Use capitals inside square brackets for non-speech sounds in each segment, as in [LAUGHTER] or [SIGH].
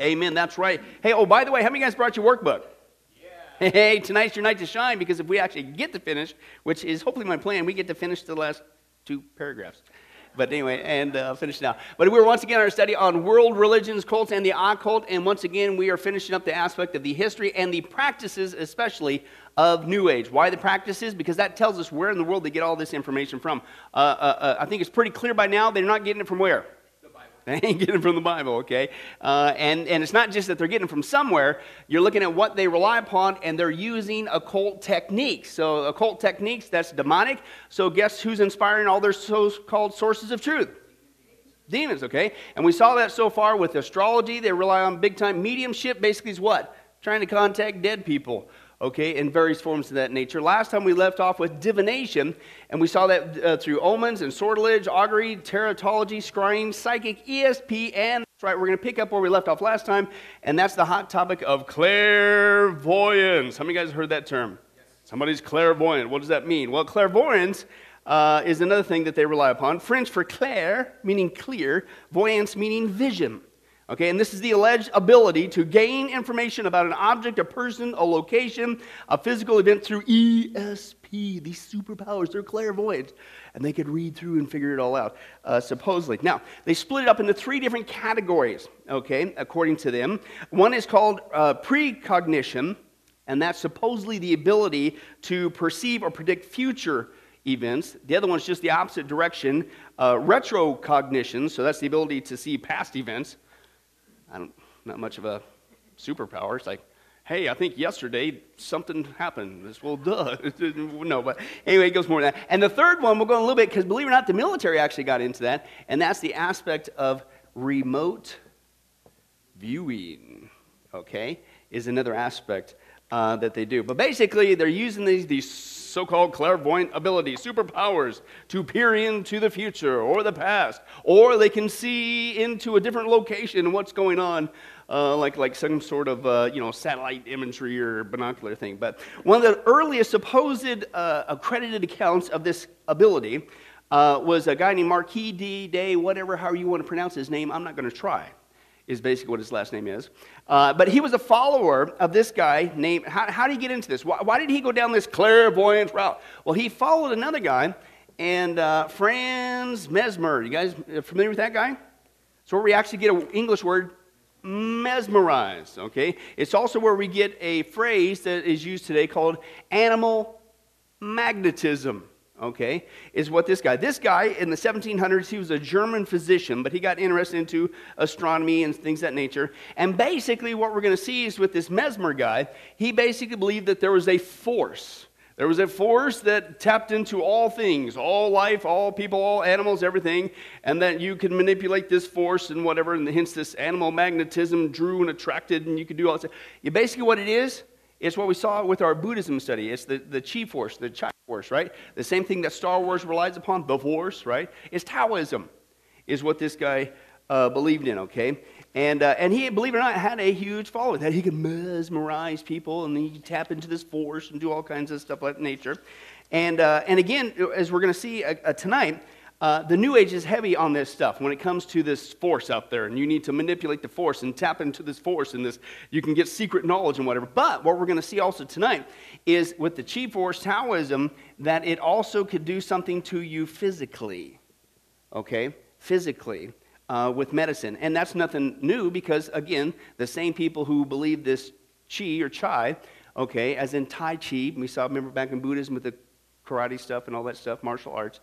Amen. That's right. Hey, oh, by the way, how many guys brought your workbook? Yeah. [LAUGHS] Hey, tonight's your night to shine because if we actually get to finish, which is hopefully my plan, we get to finish the last two paragraphs. But anyway, and uh, finish now. But we're once again on our study on world religions, cults, and the occult. And once again, we are finishing up the aspect of the history and the practices, especially of New Age. Why the practices? Because that tells us where in the world they get all this information from. Uh, uh, uh I think it's pretty clear by now they're not getting it from where? [LAUGHS] They ain't getting from the Bible, okay? Uh, and, and it's not just that they're getting from somewhere. You're looking at what they rely upon, and they're using occult techniques. So, occult techniques, that's demonic. So, guess who's inspiring all their so called sources of truth? Demons, okay? And we saw that so far with astrology. They rely on big time mediumship, basically, is what? Trying to contact dead people okay, in various forms of that nature. Last time we left off with divination, and we saw that uh, through omens and sortilege, augury, teratology, scrying, psychic, ESP, and that's right, we're going to pick up where we left off last time, and that's the hot topic of clairvoyance. How many guys heard that term? Yes. Somebody's clairvoyant. What does that mean? Well, clairvoyance uh, is another thing that they rely upon. French for clair, meaning clear, voyance, meaning vision. Okay, and this is the alleged ability to gain information about an object, a person, a location, a physical event through ESP. These superpowers, they're clairvoyant. And they could read through and figure it all out, uh, supposedly. Now, they split it up into three different categories, okay, according to them. One is called uh, precognition, and that's supposedly the ability to perceive or predict future events. The other one is just the opposite direction, uh, retrocognition, so that's the ability to see past events. I don't, not much of a superpower. It's like, hey, I think yesterday something happened. This well, duh. [LAUGHS] no, but anyway, it goes more than that. And the third one, we'll go in a little bit because believe it or not, the military actually got into that, and that's the aspect of remote viewing. Okay, is another aspect uh, that they do. But basically, they're using these these so called clairvoyant abilities, superpowers, to peer into the future or the past, or they can see into a different location and what's going on. Uh, like, like some sort of uh, you know, satellite imagery or binocular thing. But one of the earliest supposed uh, accredited accounts of this ability uh, was a guy named Marquis de Day, whatever, how you want to pronounce his name. I'm not going to try is basically what his last name is. Uh, but he was a follower of this guy named, how, how did he get into this? Why, why, did he go down this clairvoyant route? Well, he followed another guy, and uh, Franz Mesmer. You guys familiar with that guy? So where we actually get an English word, mesmerized, okay? It's also where we get a phrase that is used today called animal magnetism okay, is what this guy. This guy in the 1700s, he was a German physician, but he got interested into astronomy and things that nature. And basically, what we're going to see is with this Mesmer guy, he basically believed that there was a force. There was a force that tapped into all things, all life, all people, all animals, everything, and that you could manipulate this force and whatever, and hence this animal magnetism drew and attracted, and you could do all this. You basically, what it is, it's what we saw with our Buddhism study. It's the, the chi force, the chi Right? The same thing that Star Wars relies upon, the Force, right? Is Taoism, is what this guy uh, believed in, okay? And, uh, and he, believe it or not, had a huge following that he could mesmerize people and he could tap into this force and do all kinds of stuff like nature. And, uh, and again, as we're going to see uh, uh, tonight, uh, the New Age is heavy on this stuff when it comes to this force out there, and you need to manipulate the force and tap into this force, and this you can get secret knowledge and whatever. But what we're going to see also tonight is with the Chi Force Taoism that it also could do something to you physically, okay, physically. Uh, with medicine. And that's nothing new because, again, the same people who believe this chi or chai, okay, as in Tai Chi, we saw, remember back in Buddhism with the karate stuff and all that stuff, martial arts,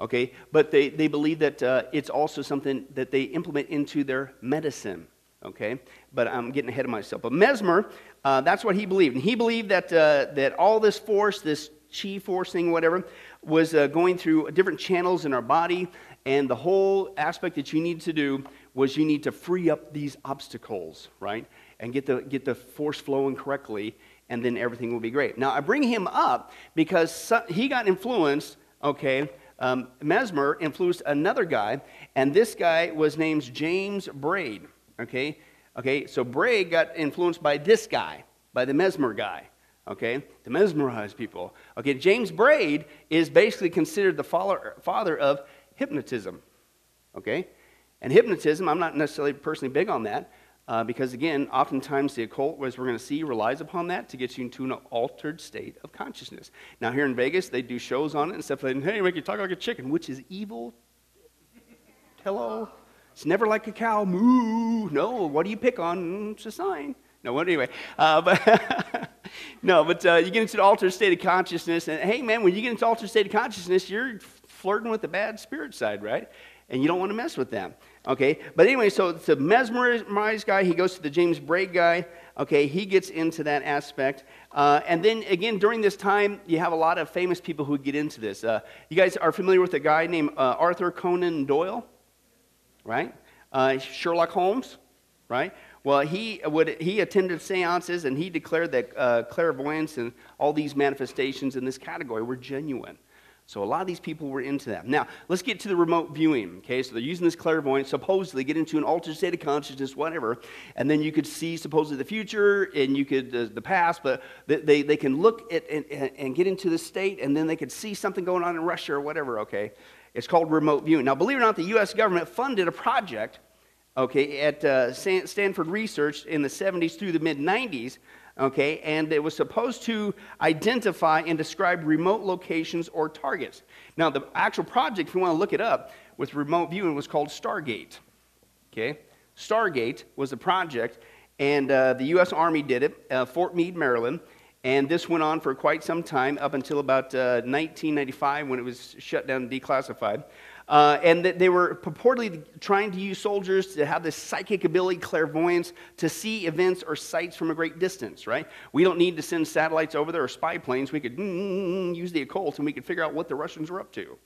okay? But they, they believe that uh, it's also something that they implement into their medicine, okay? But I'm getting ahead of myself. But Mesmer, uh, that's what he believed. And he believed that, uh, that all this force, this chi force thing, whatever, was uh, going through different channels in our body. And the whole aspect that you need to do was you need to free up these obstacles, right? And get the, get the force flowing correctly, and then everything will be great. Now, I bring him up because he got influenced, okay, um, Mesmer influenced another guy, and this guy was named James Braid. Okay, okay. So Braid got influenced by this guy, by the Mesmer guy. Okay, to mesmerize people. Okay, James Braid is basically considered the father of hypnotism. Okay, and hypnotism, I'm not necessarily personally big on that, Uh, because again, oftentimes the occult, as we're going to see, relies upon that to get you into an altered state of consciousness. Now, here in Vegas, they do shows on it and stuff like, hey, make you talk like a chicken, which is evil. Hello? It's never like a cow. Moo. No, what do you pick on? Mm, it's a sign. No, well, anyway. Uh, [LAUGHS] but no, but uh, you get into an altered state of consciousness. And hey, man, when you get into altered state of consciousness, you're flirting with the bad spirit side, right? And you don't want to mess with them. Okay, but anyway, so the mesmerized guy, he goes to the James Braid guy. Okay, he gets into that aspect. Uh, and then again, during this time, you have a lot of famous people who get into this. Uh, you guys are familiar with a guy named uh, Arthur Conan Doyle, right? Uh, Sherlock Holmes, right? Well, he, would, he attended seances and he declared that uh, clairvoyance and all these manifestations in this category were genuine. So a lot of these people were into that. Now, let's get to the remote viewing. Okay, so they're using this clairvoyance, supposedly get into an altered state of consciousness, whatever, and then you could see supposedly the future and you could uh, the past, but they, they can look at and, and get into this state, and then they could see something going on in Russia or whatever. Okay, it's called remote viewing. Now, believe it or not, the U.S. government funded a project. Okay, at uh, Stanford Research in the 70s through the mid 90s okay, and it was supposed to identify and describe remote locations or targets. Now, the actual project, if you want to look it up, with remote viewing was called Stargate, okay? Stargate was the project, and uh, the U.S. Army did it, uh, Fort Meade, Maryland, and this went on for quite some time, up until about uh, 1995 when it was shut down and declassified. Uh, and that they were purportedly trying to use soldiers to have this psychic ability, clairvoyance, to see events or sights from a great distance, right? We don't need to send satellites over there or spy planes. We could mm, use the occult and we could figure out what the Russians were up to.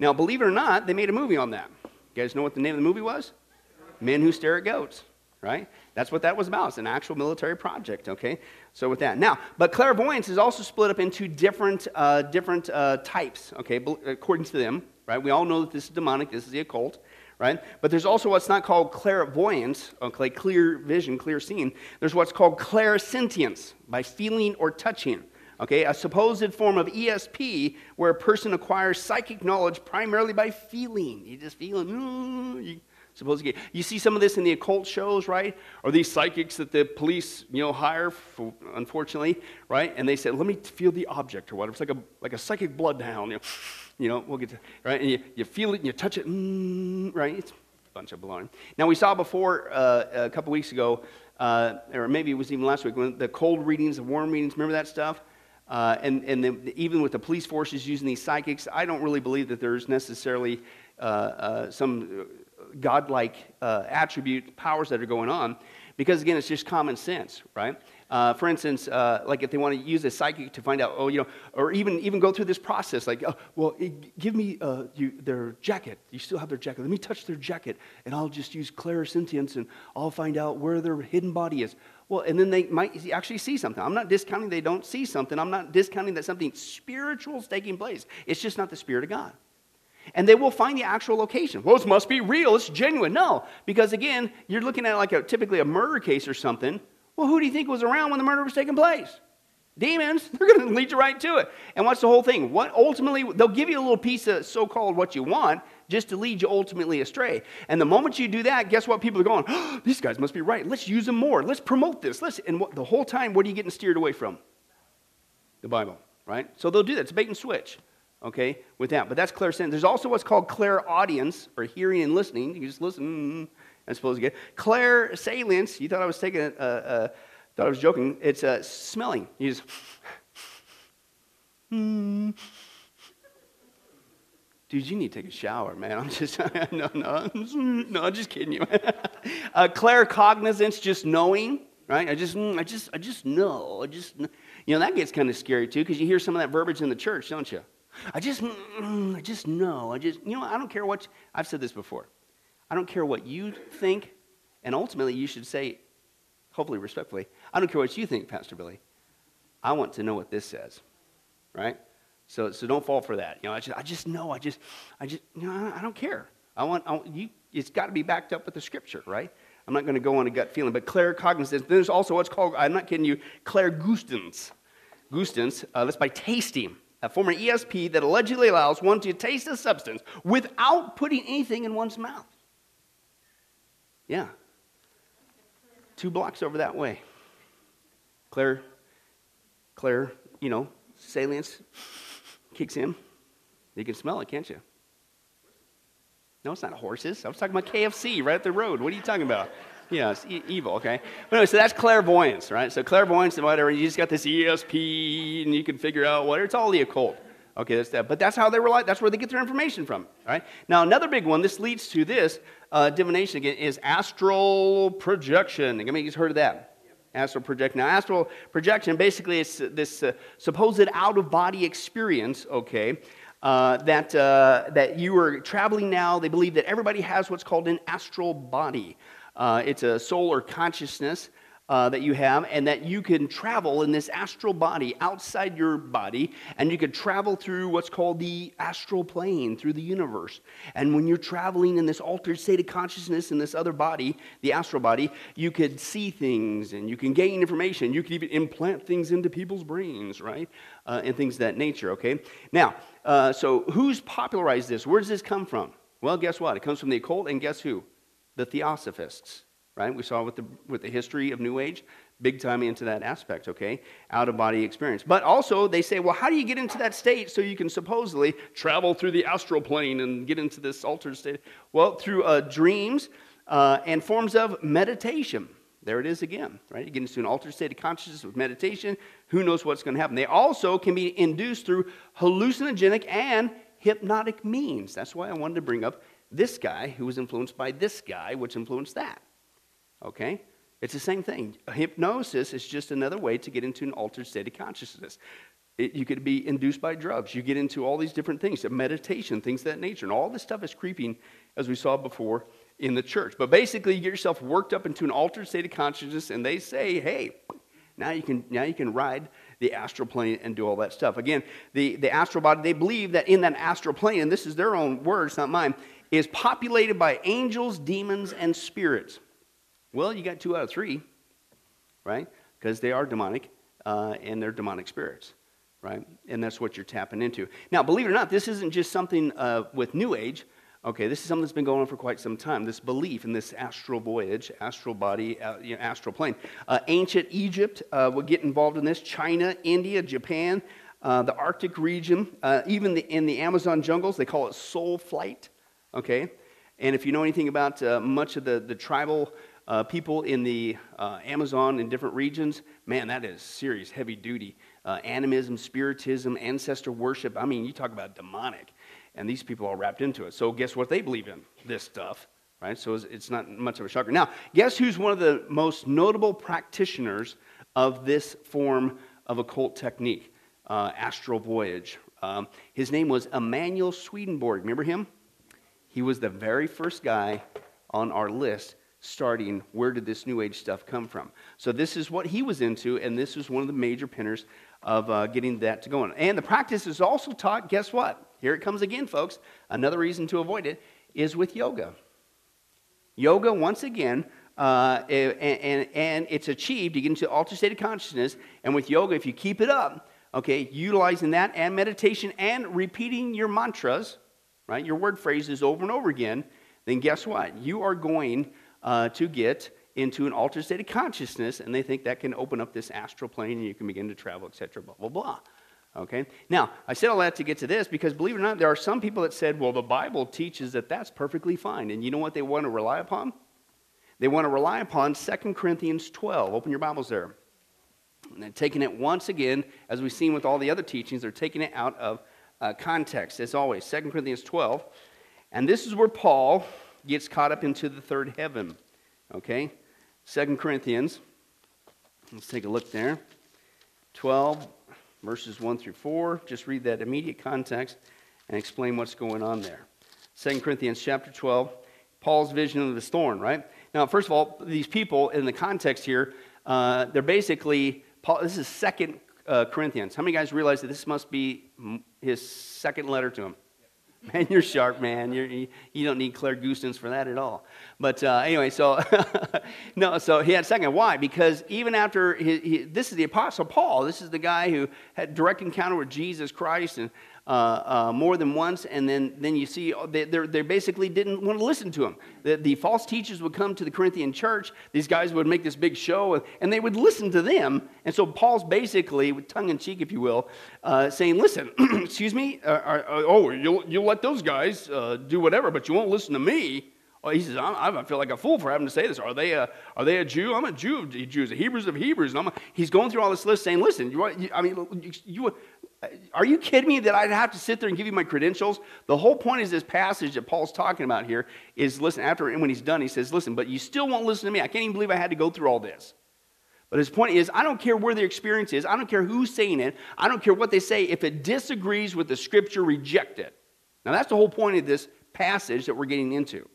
Now, believe it or not, they made a movie on that. You guys know what the name of the movie was? Men Who Stare at Goats, right? That's what that was about. It's an actual military project, okay? So with that. Now, but clairvoyance is also split up into different, uh, different uh, types, okay, according to them right? We all know that this is demonic, this is the occult, right? But there's also what's not called clairvoyance, okay, clear vision, clear seeing. There's what's called clairsentience, by feeling or touching. Okay, a supposed form of ESP where a person acquires psychic knowledge primarily by feeling. You just feel, mm, you supposed to get. You see some of this in the occult shows, right? Or these psychics that the police, you know, hire, for, unfortunately, right? And they say, "Let me feel the object or whatever." It's like a like a psychic bloodhound. You know, you know, we'll get to, right? And you, you feel it and you touch it, mm, right? It's a bunch of baloney. Now, we saw before uh, a couple weeks ago, uh, or maybe it was even last week, when the cold readings, the warm readings, remember that stuff? Uh, and and the, even with the police forces using these psychics, I don't really believe that there's necessarily uh, uh, some godlike uh, attribute powers that are going on because again it's just common sense right uh, for instance, uh, like if they want to use a psychic to find out, oh, you know, or even even go through this process, like, oh, well, give me uh, you, their jacket. You still have their jacket. Let me touch their jacket, and I'll just use clairsentience, and I'll find out where their hidden body is. Well, and then they might actually see something. I'm not discounting they don't see something. I'm not discounting that something spiritual is taking place. It's just not the Spirit of God. And they will find the actual location. Well, it must be real. It's genuine. No, because again, you're looking at like a typically a murder case or something well, who do you think was around when the murder was taking place? Demons. [LAUGHS] They're going to lead you right to it. And what's the whole thing? What ultimately they'll give you a little piece of so-called what you want just to lead you ultimately astray. And the moment you do that, guess what? People are going, oh, [GASPS] these guys must be right. Let's use them more. Let's promote this. Let's and what, the whole time, what are you getting steered away from? The Bible, right? So they'll do that. It's bait and switch. Okay, with that. But that's clairsentience. There's also what's called clairaudience, or hearing and listening. You just listen. I'm supposed to get. Clairsalience, you thought I was taking it, uh, uh, thought I was joking. It's uh, smelling. You just, [LAUGHS] hmm. Dude, you need to take a shower, man. I'm just, [LAUGHS] no, no, no, I'm just [LAUGHS] kidding you. uh, claircognizance, just knowing, right? I just, I just, I just know. I just, you know, that gets kind of scary too, because you hear some of that verbiage in the church, don't you? I just, I just know. I just, you know, I don't care what, I've said this before. I don't care what you think, and ultimately you should say, hopefully respectfully, I don't care what you think, Pastor Billy. I want to know what this says, right? So, so don't fall for that. You know, I just, I just know, I just, I just, you know, I don't care. I want, I want you, it's got to be backed up with the scripture, right? I'm not going to go on a gut feeling, but claircognizance. There's also what's called, I'm not kidding you, clairgustance. Gustance, uh, that's by tasting. A form of ESP that allegedly allows one to taste a substance without putting anything in one's mouth. Yeah. two blocks over that way. Claire, Claire, you know, salience kicks in. You can smell it, can't you? No, it's not horses. I was talking about KFC right up the road. What are you talking about? Yeah, it's e- evil, okay? But anyway, so that's clairvoyance, right? So clairvoyance and whatever, you just got this ESP and you can figure out what, it's all the occult. Okay, that's that. But that's how they rely, that's where they get their information from, right? Now, another big one, this leads to this uh, divination again, is astral projection. I mean, you've heard of that. Astral projection. Now, astral projection basically is this uh, supposed out of body experience, okay, uh, that, uh, that you are traveling now. They believe that everybody has what's called an astral body. Uh, it's a soul or consciousness uh, that you have, and that you can travel in this astral body outside your body, and you could travel through what's called the astral plane, through the universe. And when you're traveling in this altered state of consciousness in this other body, the astral body, you could see things and you can gain information. You could even implant things into people's brains, right? Uh, and things of that nature, okay? Now, uh, so who's popularized this? Where does this come from? Well, guess what? It comes from the occult, and guess who? The Theosophists right? We saw with the, with the history of New Age, big time into that aspect, okay? Out of body experience. But also, they say, well, how do you get into that state so you can supposedly travel through the astral plane and get into this altered state? Well, through uh, dreams uh, and forms of meditation. There it is again, right? You get into an altered state of consciousness with meditation. Who knows what's going to happen? They also can be induced through hallucinogenic and hypnotic means. That's why I wanted to bring up this guy who was influenced by this guy, which influenced that. Okay? It's the same thing. Hypnosis is just another way to get into an altered state of consciousness. It, you could be induced by drugs. You get into all these different things, meditation, things of that nature. And all this stuff is creeping, as we saw before, in the church. But basically, you get yourself worked up into an altered state of consciousness, and they say, hey, now you can, now you can ride the astral plane and do all that stuff. Again, the, the astral body, they believe that in that astral plane, and this is their own words, not mine, is populated by angels, demons, and spirits. Well, you got two out of three, right? Because they are demonic uh, and they're demonic spirits, right? And that's what you're tapping into. Now, believe it or not, this isn't just something uh, with New Age. Okay, this is something that's been going on for quite some time. This belief in this astral voyage, astral body, uh, you know, astral plane. Uh, ancient Egypt uh, would get involved in this. China, India, Japan, uh, the Arctic region, even the, in the Amazon jungles, they call it soul flight. Okay, and if you know anything about uh, much of the, the tribal uh, people in the uh, Amazon in different regions, man, that is serious, heavy duty. Uh, animism, spiritism, ancestor worship. I mean, you talk about demonic. And these people are wrapped into it. So, guess what they believe in? This stuff, right? So, it's, not much of a shocker. Now, guess who's one of the most notable practitioners of this form of occult technique? Uh, astral voyage. Um, his name was Emanuel Swedenborg. Remember him? He was the very first guy on our list starting where did this new age stuff come from? So this is what he was into and this was one of the major pinners of uh, getting that to go on. And the practice is also taught guess what? Here it comes again folks. Another reason to avoid it is with yoga. Yoga once again uh, and, and, and it's achieved you get into altered state of consciousness and with yoga if you keep it up okay utilizing that and meditation and repeating your mantras right your word phrases over and over again then guess what? You are going uh, to get into an altered state of consciousness, and they think that can open up this astral plane and you can begin to travel, etc., blah, blah, blah. Okay? Now, I said all that to get to this because believe it or not, there are some people that said, well, the Bible teaches that that's perfectly fine. And you know what they want to rely upon? They want to rely upon 2 Corinthians 12. Open your Bibles there. And they're taking it once again, as we've seen with all the other teachings, they're taking it out of uh, context, as always. 2 Corinthians 12. And this is where Paul gets caught up into the third heaven. Okay? Second Corinthians. Let's take a look there. 12, verses 1 through 4. Just read that immediate context and explain what's going on there. Second Corinthians chapter 12, Paul's vision of the thorn, right? Now, first of all, these people in the context here, uh, they're basically, Paul, this is Second uh, Corinthians. How many guys realize that this must be his second letter to him? [LAUGHS] Man, you're sharp, man. You're, you, you don't need clairgustance for that at all. But uh, anyway, so [LAUGHS] no, so he had second. Why? Because even after he, this is the Apostle Paul. This is the guy who had direct encounter with Jesus Christ and uh, uh, more than once, and then, then you see oh, they, they basically didn't want to listen to him. The, the false teachers would come to the Corinthian church. These guys would make this big show, and they would listen to them. And so Paul's basically, with tongue in cheek, if you will, uh, saying, "Listen, [CLEARS THROAT] excuse me, uh, uh, oh, you'll, you'll let those guys uh, do whatever, but you won't listen to me." Oh, he says, I, feel like a fool for having to say this. Are they a, are they a Jew? I'm a Jew of Jews, a Hebrews of Hebrews. A, he's going through all this list saying, listen, you, I mean, you, you, are you kidding me that I'd have to sit there and give you my credentials? The whole point is this passage that Paul's talking about here is listen, after and when he's done, he says, listen, but you still won't listen to me. I can't even believe I had to go through all this. But his point is, I don't care where their experience is. I don't care who's saying it. I don't care what they say. If it disagrees with the scripture, reject it. Now, that's the whole point of this passage that we're getting into.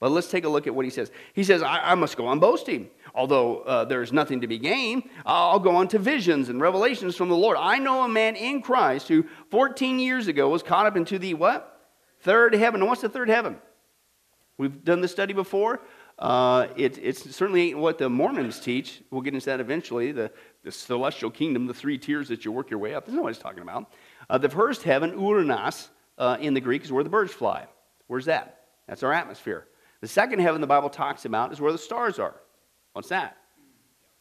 But let's take a look at what he says. He says, I, I must go on boasting. Although uh, there's nothing to be gained, I'll go on to visions and revelations from the Lord. I know a man in Christ who 14 years ago was caught up into the what? Third heaven. And what's the third heaven? We've done this study before. Uh, it, it's certainly what the Mormons teach. We'll get into that eventually. The, the celestial kingdom, the three tiers that you work your way up. This is what he's talking about. Uh, the first heaven, Uranos, uh, in the Greek, is where the birds fly. Where's that? That's our atmosphere. The second heaven the Bible talks about is where the stars are. What's that?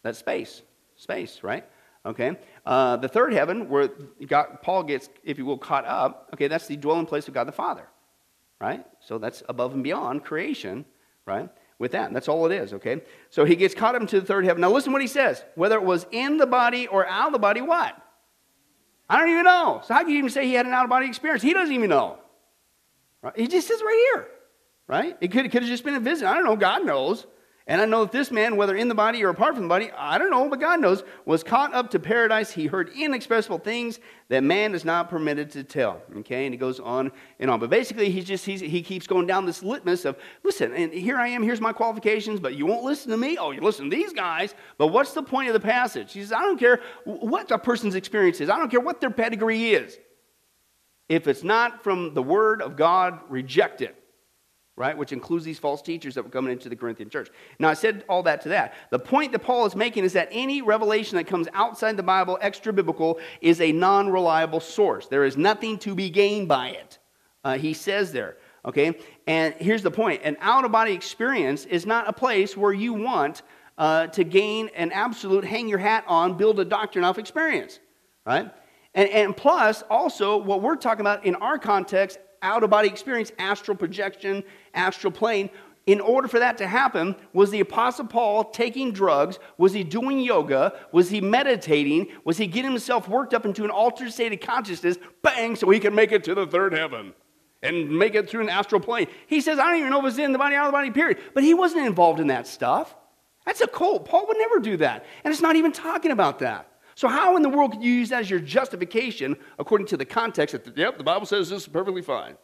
That's space. Space, right? Okay. Uh, the third heaven, where God, Paul gets, if you will, caught up, okay, that's the dwelling place of God the Father, right? So that's above and beyond creation, right? With that, that's all it is, okay? So he gets caught up into the third heaven. Now listen what he says. Whether it was in the body or out of the body, what? I don't even know. So how can you even say he had an out of body experience? He doesn't even know. Right? He just says right here right? It could, it could have just been a visit. I don't know. God knows. And I know that this man, whether in the body or apart from the body, I don't know, but God knows, was caught up to paradise. He heard inexpressible things that man is not permitted to tell. Okay, and he goes on and on. But basically, he just he's, he keeps going down this litmus of listen, and here I am. Here's my qualifications, but you won't listen to me. Oh, you listen to these guys. But what's the point of the passage? He says, I don't care what a person's experience is. I don't care what their pedigree is. If it's not from the Word of God, reject it right? Which includes these false teachers that were coming into the Corinthian church. Now, I said all that to that. The point that Paul is making is that any revelation that comes outside the Bible, extra biblical, is a non reliable source. There is nothing to be gained by it. Uh, he says there, okay? And here's the point an out of body experience is not a place where you want uh, to gain an absolute hang your hat on, build a doctrine off experience, right? And, and plus, also, what we're talking about in our context out of body experience, astral projection, astral plane. In order for that to happen, was the Apostle Paul taking drugs? Was he doing yoga? Was he meditating? Was he getting himself worked up into an altered state of consciousness, bang, so he can make it to the third heaven and make it through an astral plane? He says, I don't even know if it's in the body, out of the body, period. But he wasn't involved in that stuff. That's a cult. Paul would never do that. And it's not even talking about that. So, how in the world could you use that as your justification according to the context that, yep, the Bible says this is perfectly fine?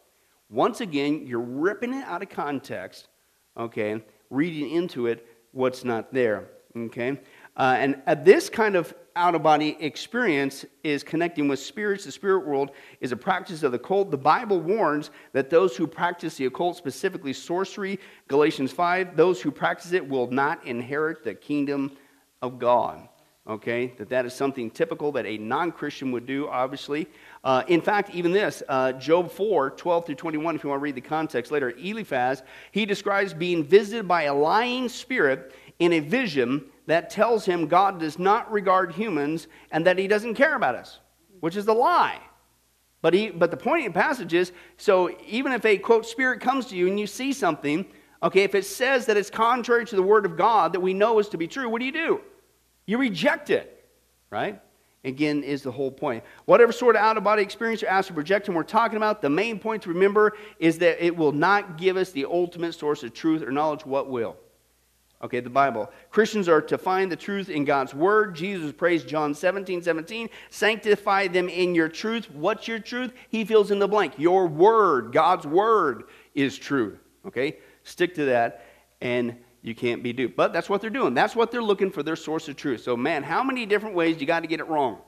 Once again, you're ripping it out of context, okay, reading into it what's not there, okay? Uh, and uh, this kind of out of body experience is connecting with spirits. The spirit world is a practice of the occult. The Bible warns that those who practice the occult, specifically sorcery, Galatians 5, those who practice it will not inherit the kingdom of God okay? That that is something typical that a non-christian would do obviously. Uh, in fact even this uh, job 4 12 through 21 if you want to read the context later eliphaz he describes being visited by a lying spirit in a vision that tells him god does not regard humans and that he doesn't care about us which is the lie. But, he, but the point of the passage is so even if a quote spirit comes to you and you see something okay if it says that it's contrary to the word of god that we know is to be true what do you do you reject it, right? Again, is the whole point. Whatever sort of out of body experience or astral projection we're talking about, the main point to remember is that it will not give us the ultimate source of truth or knowledge. What will? Okay, the Bible. Christians are to find the truth in God's Word. Jesus prays John 17, 17. Sanctify them in your truth. What's your truth? He fills in the blank. Your Word, God's Word, is truth. Okay? Stick to that and you can't be duped. But that's what they're doing. That's what they're looking for their source of truth. So, man, how many different ways you got to get it wrong?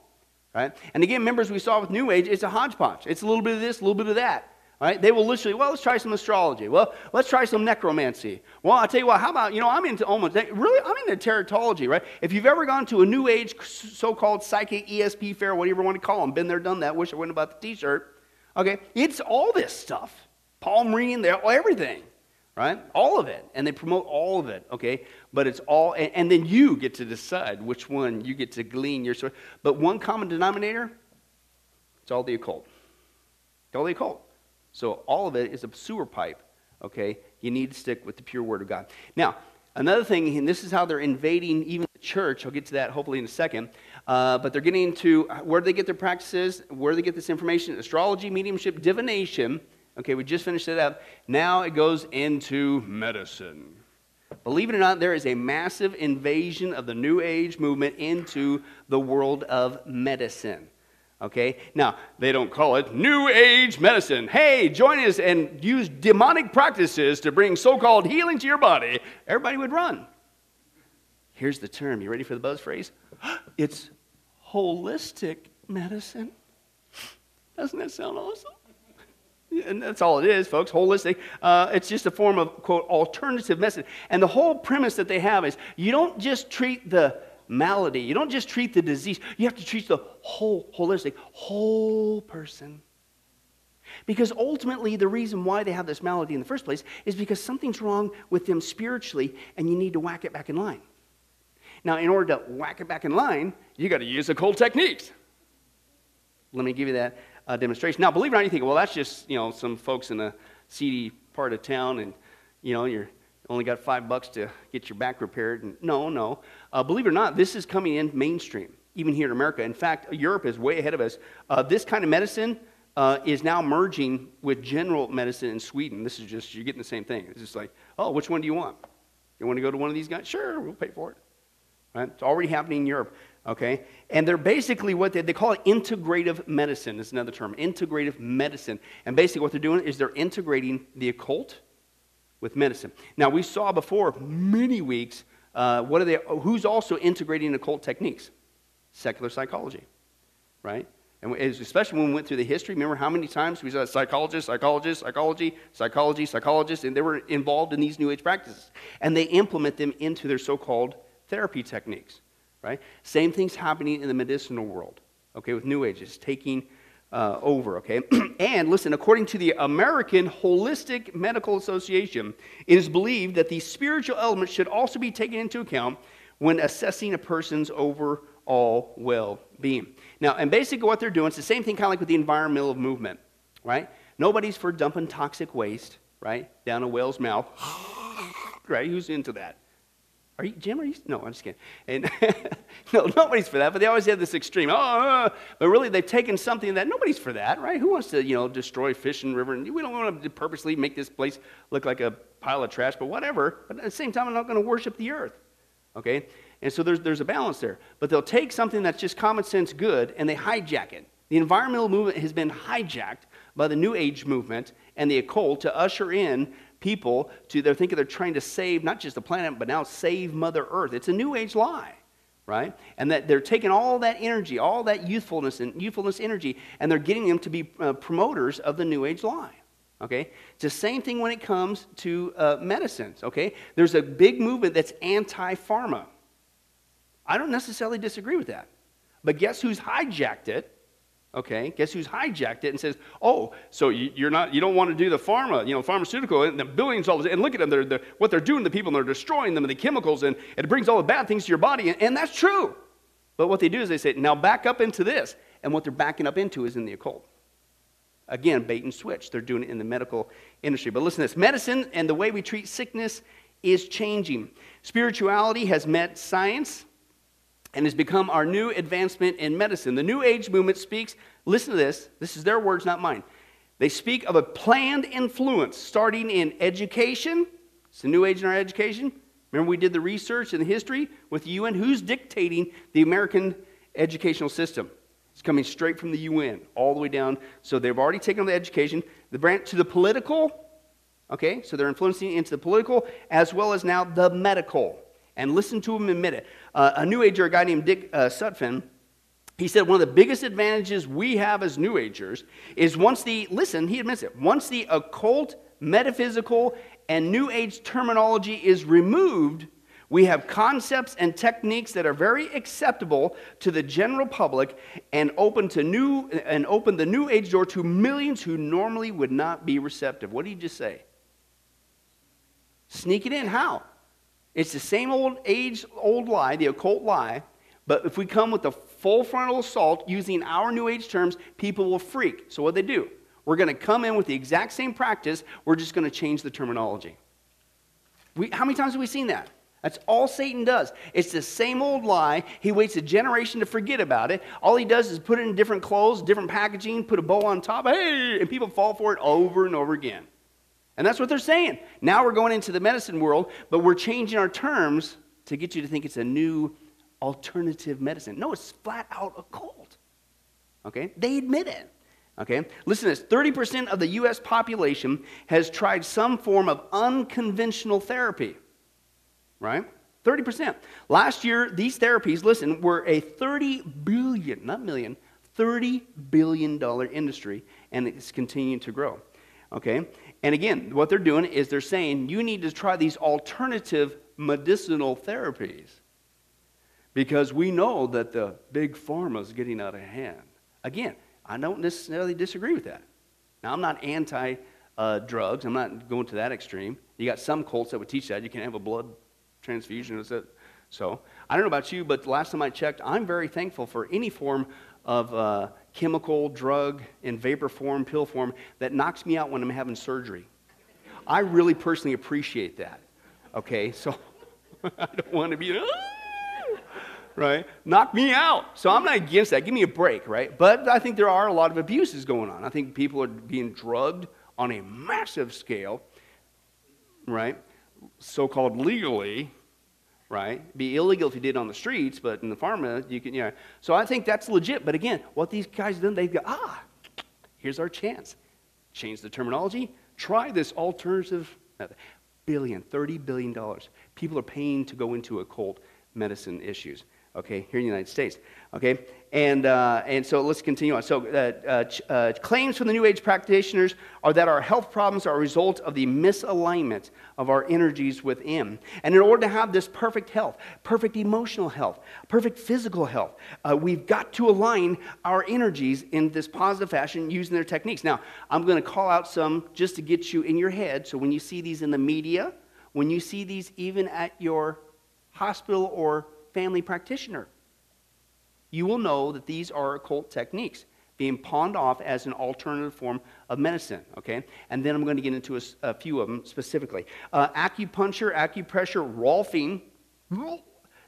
Right? And again, members we saw with New Age, it's a hodgepodge. It's a little bit of this, a little bit of that. Right? They will literally, well, let's try some astrology. Well, let's try some necromancy. Well, I'll tell you what, how about, you know, I'm into almost, really, I'm into teratology, right? If you've ever gone to a new age so called psychic ESP fair, whatever you want to call them, been there, done that, wish I wouldn't about the t shirt, okay? It's all this stuff. Palm reading, everything, right? All of it. And they promote all of it, okay? But it's all, and, and then you get to decide which one you get to glean your story. But one common denominator, it's all the occult. It's all the occult. So all of it is a sewer pipe, okay? You need to stick with the pure word of God. Now, another thing, and this is how they're invading even the church. I'll get to that hopefully in a second. Uh, but they're getting into where do they get their practices, where do they get this information? Astrology, mediumship, divination. Okay, we just finished it up. Now it goes into medicine. Believe it or not, there is a massive invasion of the New Age movement into the world of medicine. Okay? Now, they don't call it New Age medicine. Hey, join us and use demonic practices to bring so called healing to your body. Everybody would run. Here's the term. You ready for the buzz phrase? [GASPS] It's holistic medicine. Doesn't that sound awesome? And that's all it is, folks. Holistic. Uh, it's just a form of, quote, alternative medicine. And the whole premise that they have is you don't just treat the malady. You don't just treat the disease, you have to treat the whole, holistic, whole person. Because ultimately, the reason why they have this malady in the first place is because something's wrong with them spiritually, and you need to whack it back in line. Now, in order to whack it back in line, you got to use occult techniques. Let me give you that uh, demonstration. Now, believe it or not, you think, well, that's just you know some folks in a seedy part of town, and you know you're only got five bucks to get your back repaired. And no, no. Uh, believe it or not, this is coming in mainstream, even here in America. In fact, Europe is way ahead of us. Uh, this kind of medicine uh, is now merging with general medicine in Sweden. This is just, you're getting the same thing. It's just like, oh, which one do you want? You want to go to one of these guys? Sure, we'll pay for it. Right? It's already happening in Europe. Okay? And they're basically what they, they call it integrative medicine, is another term. Integrative medicine. And basically what they're doing is they're integrating the occult with medicine. Now, we saw before many weeks uh, what are they, who's also integrating occult techniques? Secular psychology, right? And especially when we went through the history, remember how many times we saw psychologists, psychologists, psychology, psychology, psychologists, and they were involved in these New Age practices. And they implement them into their so called therapy techniques, right? Same thing's happening in the medicinal world, okay, with New Age. It's taking uh, over, okay? [CLEARS THROAT] and listen, according to the American Holistic Medical Association, it is believed that the spiritual element should also be taken into account when assessing a person's overall well being. Now, and basically what they're doing, it's the same thing kind of like with the environmental movement, right? Nobody's for dumping toxic waste, right, down a whale's mouth, [GASPS] right? Who's into that? Are you, Jim, are you? No, I'm just kidding. And [LAUGHS] no, nobody's for that, but they always have this extreme, oh, uh, but really they've taken something that nobody's for that, right? Who wants to, you know, destroy fish and river? And we don't want to purposely make this place look like a pile of trash, but whatever. But at the same time, I'm not going to worship the earth, okay? And so there's, there's a balance there. But they'll take something that's just common sense good and they hijack it. The environmental movement has been hijacked by the New Age movement and the occult to usher in people to they're thinking they're trying to save not just the planet but now save mother earth. It's a new age lie right? And that they're taking all that energy all that youthfulness and youthfulness energy and they're getting them to be uh, promoters of the new age lie okay? It's the same thing when it comes to uh, medicines okay? There's a big movement that's anti-pharma. I don't necessarily disagree with that. But guess who's hijacked it Okay, guess who's hijacked it and says, "Oh, so you, are not, you don't want to do the pharma, you know, pharmaceutical, and the billions this, and look at them, they're, they're, what they're doing to people, and they're destroying them, and the chemicals, and, and it brings all the bad things to your body, and, and that's true. But what they do is they say, now back up into this, and what they're backing up into is in the occult. Again, bait and switch. They're doing it in the medical industry. But listen to this: medicine and the way we treat sickness is changing. Spirituality has met science and has become our new advancement in medicine. The New Age movement speaks, listen to this, this is their words, not mine. They speak of a planned influence starting in education. It's the New Age in our education. Remember, we did the research and the history with the UN. Who's dictating the American educational system? It's coming straight from the UN, all the way down. So they've already taken on the education. The branch to the political, okay? So they're influencing into the political as well as now the medical and listen to him admit it. Uh, a New Ager, a guy named Dick uh, Sutphen, He said one of the biggest advantages we have as New Agers is once the, listen, he admits it, once the occult, metaphysical, and New Age terminology is removed, we have concepts and techniques that are very acceptable to the general public and open to new and open the new age door to millions who normally would not be receptive. What did he just say? Sneak it in. How? It's the same old age old lie, the occult lie, but if we come with a full frontal assault using our new age terms, people will freak. So what do they do? We're going to come in with the exact same practice, we're just going to change the terminology. We, how many times have we seen that? That's all Satan does. It's the same old lie. He waits a generation to forget about it. All he does is put it in different clothes, different packaging, put a bow on top, hey, and people fall for it over and over again. And that's what they're saying. Now we're going into the medicine world, but we're changing our terms to get you to think it's a new alternative medicine. No, it's flat out a occult. Okay? They admit it. Okay? Listen to this 30% of the U.S. population has tried some form of unconventional therapy right? 30%. Last year, these therapies, listen, were a 30 billion, not million, 30 billion dollar industry, and it's continuing to grow. Okay? And again, what they're doing is they're saying you need to try these alternative medicinal therapies because we know that the big pharma is getting out of hand. Again, I don't necessarily disagree with that. Now, I'm not anti uh, drugs, I'm not going to that extreme. You got some cults that would teach that you can't have a blood transfusion. So I don't know about you, but the last time I checked, I'm very thankful for any form of uh, chemical, drug, in vapor form, pill form that knocks me out when I'm having surgery. I really personally appreciate that. Okay, [LAUGHS] so I don't want to be. Ah, right? Knock me out. So I'm not against that. Give me a break, right? But I think there are a lot of abuses going on. I think people are being drugged on a massive scale, right? So called legally, right? It'd be illegal if you did on the streets, but in the pharma, you can, you know. So I think that's legit. But again, what these guys done, they go, ah, here's our chance. Change the terminology. Try this alternative method. Billion, $30 billion. People are paying to go into occult medicine issues okay, here in the United States, okay? And, uh, and so let's continue on. So, uh, uh, uh, claims from the New Age practitioners are that our health problems are a result of the misalignment of our energies within. And in order to have this perfect health, perfect emotional health, perfect physical health, uh, we've got to align our energies in this positive fashion using their techniques. Now, I'm going to call out some just to get you in your head. So, when you see these in the media, when you see these even at your hospital or family practitioner. You will know that these are occult techniques being pawned off as an alternative form of medicine, okay? And then I'm going to get into a, a few of them specifically. Uh, acupuncture, acupressure, rolfing.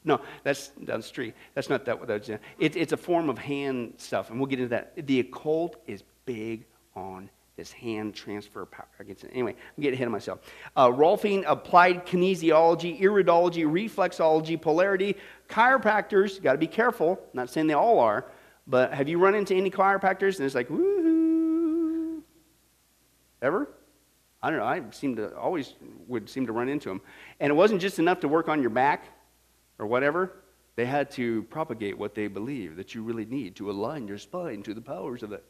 No, that's down the street. That's not that. That's, it, it's a form of hand stuff, and we'll get into that. The occult is big on this hand transfer power. Anyway, I'm getting ahead of myself. Uh, Rolfing, applied kinesiology, iridology, reflexology, polarity, chiropractors, got to be careful. I'm not saying they all are, but have you run into any chiropractors and it's like, woohoo? Ever? I don't know. I seem to always would seem to run into them. And it wasn't just enough to work on your back or whatever. They had to propagate what they believe that you really need to align your spine to the powers of it.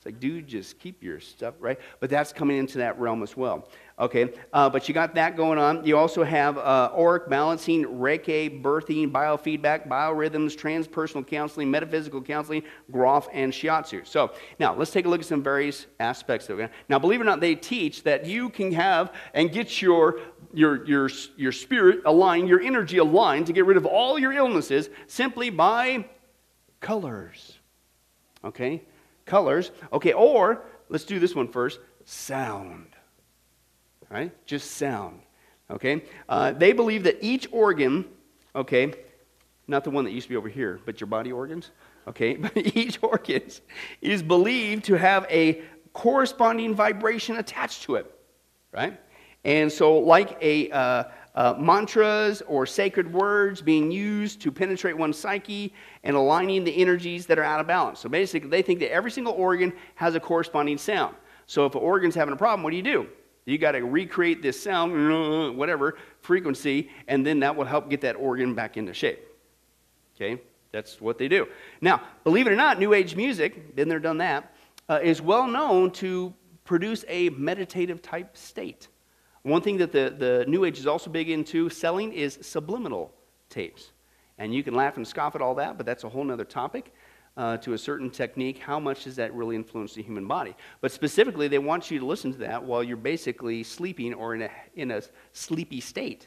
It's like, dude, just keep your stuff, right? But that's coming into that realm as well. Okay, uh, but you got that going on. You also have uh, auric balancing, Reiki, birthing, biofeedback, biorhythms, transpersonal counseling, metaphysical counseling, Grof, and Shiatsu. So now let's take a look at some various aspects of it. Now, believe it or not, they teach that you can have and get your your, your, your spirit aligned, your energy aligned to get rid of all your illnesses simply by colors. Okay? Colors. Okay, or let's do this one first sound. Right? Just sound. Okay? Uh, they believe that each organ, okay, not the one that used to be over here, but your body organs, okay, [LAUGHS] but each organ is believed to have a corresponding vibration attached to it, right? And so, like a, uh, uh, mantras or sacred words being used to penetrate one's psyche and aligning the energies that are out of balance. So basically, they think that every single organ has a corresponding sound. So if an organ's having a problem, what do you do? You got to recreate this sound, [LAUGHS] whatever frequency, and then that will help get that organ back into shape. Okay? That's what they do. Now, believe it or not, New Age music, been there, done that, uh, is well known to produce a meditative type state. One thing that the, the New Age is also big into selling is subliminal tapes. And you can laugh and scoff at all that, but that's a whole other topic. Uh, to a certain technique, how much does that really influence the human body? But specifically, they want you to listen to that while you're basically sleeping or in a, in a sleepy state.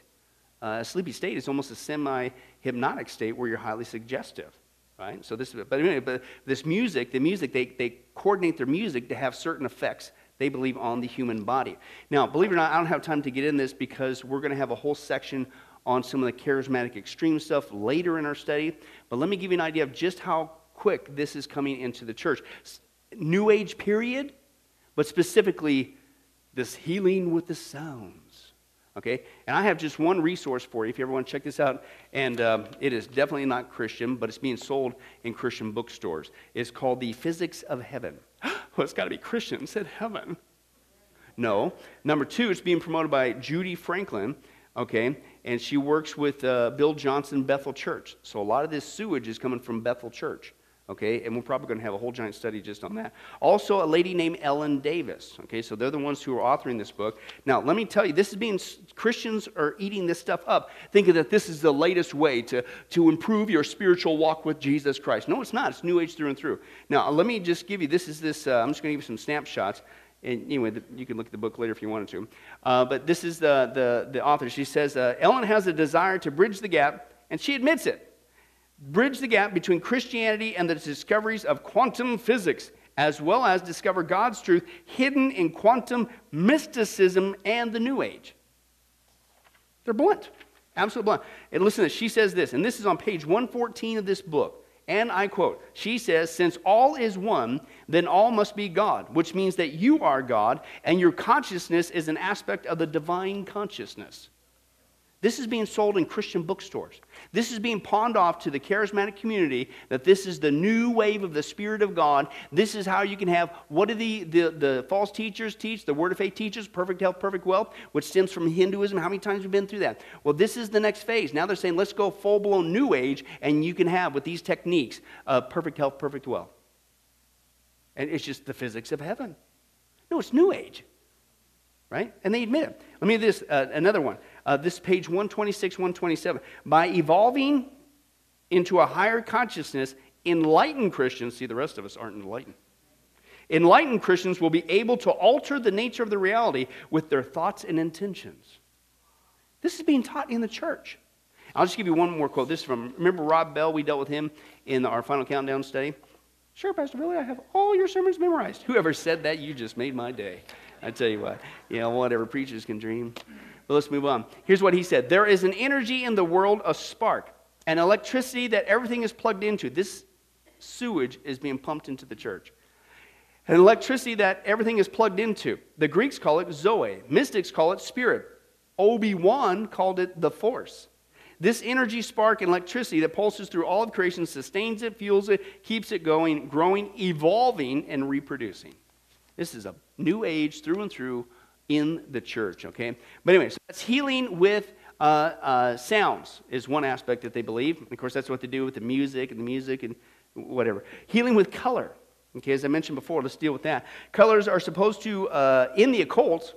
Uh, a sleepy state is almost a semi hypnotic state where you're highly suggestive, right? So this, but anyway, but this music, the music, they, they coordinate their music to have certain effects they believe on the human body. Now, believe it or not, I don't have time to get in this because we're going to have a whole section on some of the charismatic extreme stuff later in our study. But let me give you an idea of just how quick this is coming into the church. New Age period, but specifically this healing with the sounds. Okay? And I have just one resource for you if you ever want to check this out. And um, it is definitely not Christian, but it's being sold in Christian bookstores. It's called The Physics of Heaven. [GASPS] well, it's got to be Christian. Said heaven. No. Number two, it's being promoted by Judy Franklin. Okay? And she works with uh, Bill Johnson Bethel Church. So a lot of this sewage is coming from Bethel Church okay? And we're probably going to have a whole giant study just on that. Also, a lady named Ellyn Davis, okay? So they're the ones who are authoring this book. Now, let me tell you, this is being, Christians are eating this stuff up, thinking that this is the latest way to, to improve your spiritual walk with Jesus Christ. No, it's not. It's New Age through and through. Now, let me just give you, this is this, uh, I'm just going to give you some snapshots. And anyway, you can look at the book later if you wanted to. Uh, but this is the, the, the author. She says, uh, Ellyn has a desire to bridge the gap, and she admits it bridge the gap between Christianity and the discoveries of quantum physics, as well as discover God's truth hidden in quantum mysticism and the New Age. They're blunt, absolutely blunt. And listen. She says this, and this is on page 114 of this book. And I quote, she says, Since all is one, then all must be God, which means that you are God and your consciousness is an aspect of the divine consciousness. This is being sold in Christian bookstores. This is being pawned off to the charismatic community that this is the new wave of the Spirit of God. This is how you can have what do the, the, the false teachers teach? The Word of Faith teaches perfect health, perfect wealth, which stems from Hinduism. How many times have we been through that? Well, this is the next phase. Now they're saying, let's go full blown New Age, and you can have, with these techniques, uh, perfect health, perfect wealth. And it's just the physics of heaven. No, it's New Age. Right? And they admit it. Let me this uh, another one uh, this page 126, 127. By evolving into a higher consciousness, enlightened Christians, see, the rest of us aren't enlightened. Enlightened Christians will be able to alter the nature of the reality with their thoughts and intentions. This is being taught in the church. I'll just give you one more quote. This is from, remember Rob Bell? We dealt with him in our final countdown study. Sure, Pastor Billy, I have all your sermons memorized. Whoever said that, you just made my day. I tell you what, you know, whatever preachers can dream. But let's move on. Here's what he said There is an energy in the world, a spark, an electricity that everything is plugged into. This sewage is being pumped into the church. An electricity that everything is plugged into. The Greeks call it Zoe, mystics call it spirit. Obi Wan called it the force. This energy spark and electricity that pulses through all of creation sustains it, fuels it, keeps it going, growing, evolving, and reproducing. This is a new age through and through in the church, okay? But anyway, so that's healing with uh, uh, sounds is one aspect that they believe. And Of course, that's what they do with the music and the music and whatever. Healing with color, okay? As I mentioned before, let's deal with that. Colors are supposed to, uh, in the occult,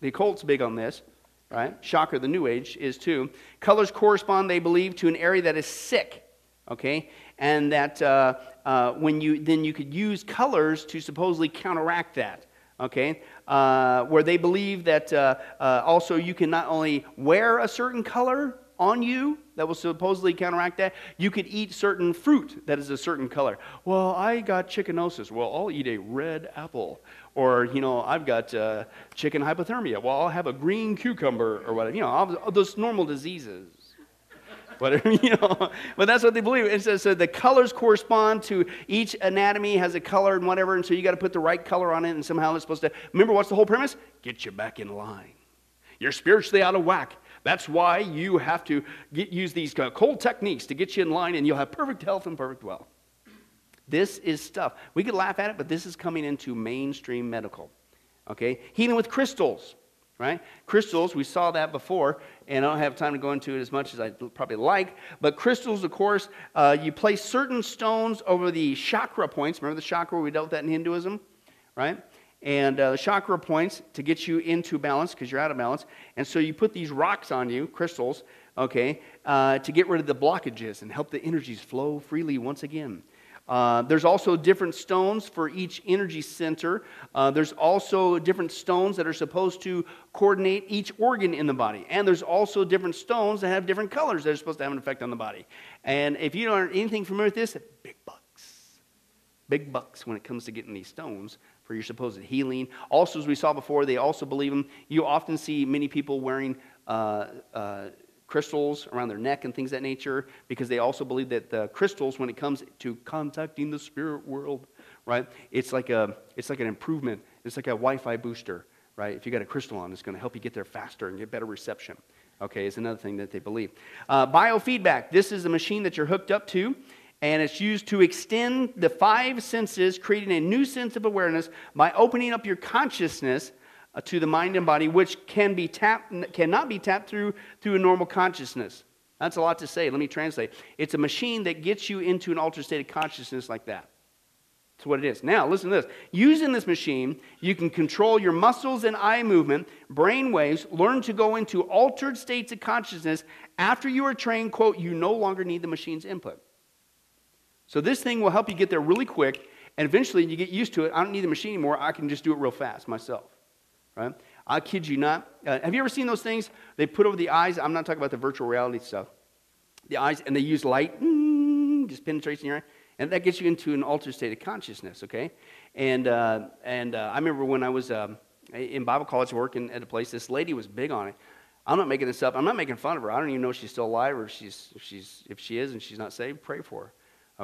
the occult's big on this, right? Shocker, the New Age is too. Colors correspond, they believe, to an area that is sick, okay? And that uh, uh, when you, then you could use colors to supposedly counteract that okay, uh, where they believe that uh, uh, also you can not only wear a certain color on you that will supposedly counteract that, you could eat certain fruit that is a certain color. Well, I got chickenosis. Well, I'll eat a red apple. Or, you know, I've got uh, chicken hypothermia. Well, I'll have a green cucumber or whatever. You know, those normal diseases [LAUGHS] whatever, [LAUGHS] you know. But that's what they believe. And so, so the colors correspond to each anatomy has a color and whatever, and so you got to put the right color on it, and somehow it's supposed to. Remember, what's the whole premise? Get you back in line. You're spiritually out of whack. That's why you have to get, use these uh, cold techniques to get you in line, and you'll have perfect health and perfect wealth. This is stuff. We could laugh at it, but this is coming into mainstream medical. Okay? Healing with crystals. Right? Crystals, we saw that before, and I don't have time to go into it as much as I'd probably like. But crystals, of course, uh, you place certain stones over the chakra points. Remember the chakra? We dealt with that in Hinduism, right? And uh, the chakra points to get you into balance because you're out of balance. And so you put these rocks on you, crystals, okay, uh, to get rid of the blockages and help the energies flow freely once again. Uh, there's also different stones for each energy center. Uh, there's also different stones that are supposed to coordinate each organ in the body. And there's also different stones that have different colors that are supposed to have an effect on the body. And if you don't anything familiar with this, big bucks. Big bucks when it comes to getting these stones for your supposed healing. Also, as we saw before, they also believe them. You often see many people wearing. Uh, uh crystals around their neck and things that nature because they also believe that the crystals when it comes to contacting the spirit world right it's like a it's like an improvement. It's like a wi-fi booster right? If you got a crystal on it's going to help you get there faster and get better reception okay is another thing that they believe. Uh, biofeedback. This is a machine that you're hooked up to and it's used to extend the five senses creating a new sense of awareness by opening up your consciousness Uh, to the mind and body, which can be tapped, cannot be tapped through through a normal consciousness. That's a lot to say. Let me translate. It's a machine that gets you into an altered state of consciousness like that. That's what it is. Now, listen to this. Using this machine, you can control your muscles and eye movement, brain waves, learn to go into altered states of consciousness. After you are trained, quote, you no longer need the machine's input. So, this thing will help you get there really quick, and eventually you get used to it. I don't need the machine anymore. I can just do it real fast myself right? I kid you not. Uh, have you ever seen those things? They put over the eyes. I'm not talking about the virtual reality stuff. The eyes, and they use light, mm, just penetrates in your eye, and that gets you into an altered state of consciousness. Okay, and uh, and uh, I remember when I was um, in Bible college working at a place, this lady was big on it. I'm not making this up. I'm not making fun of her. I don't even know if she's still alive or if she's if she's if she is and she's not saved. Pray for her.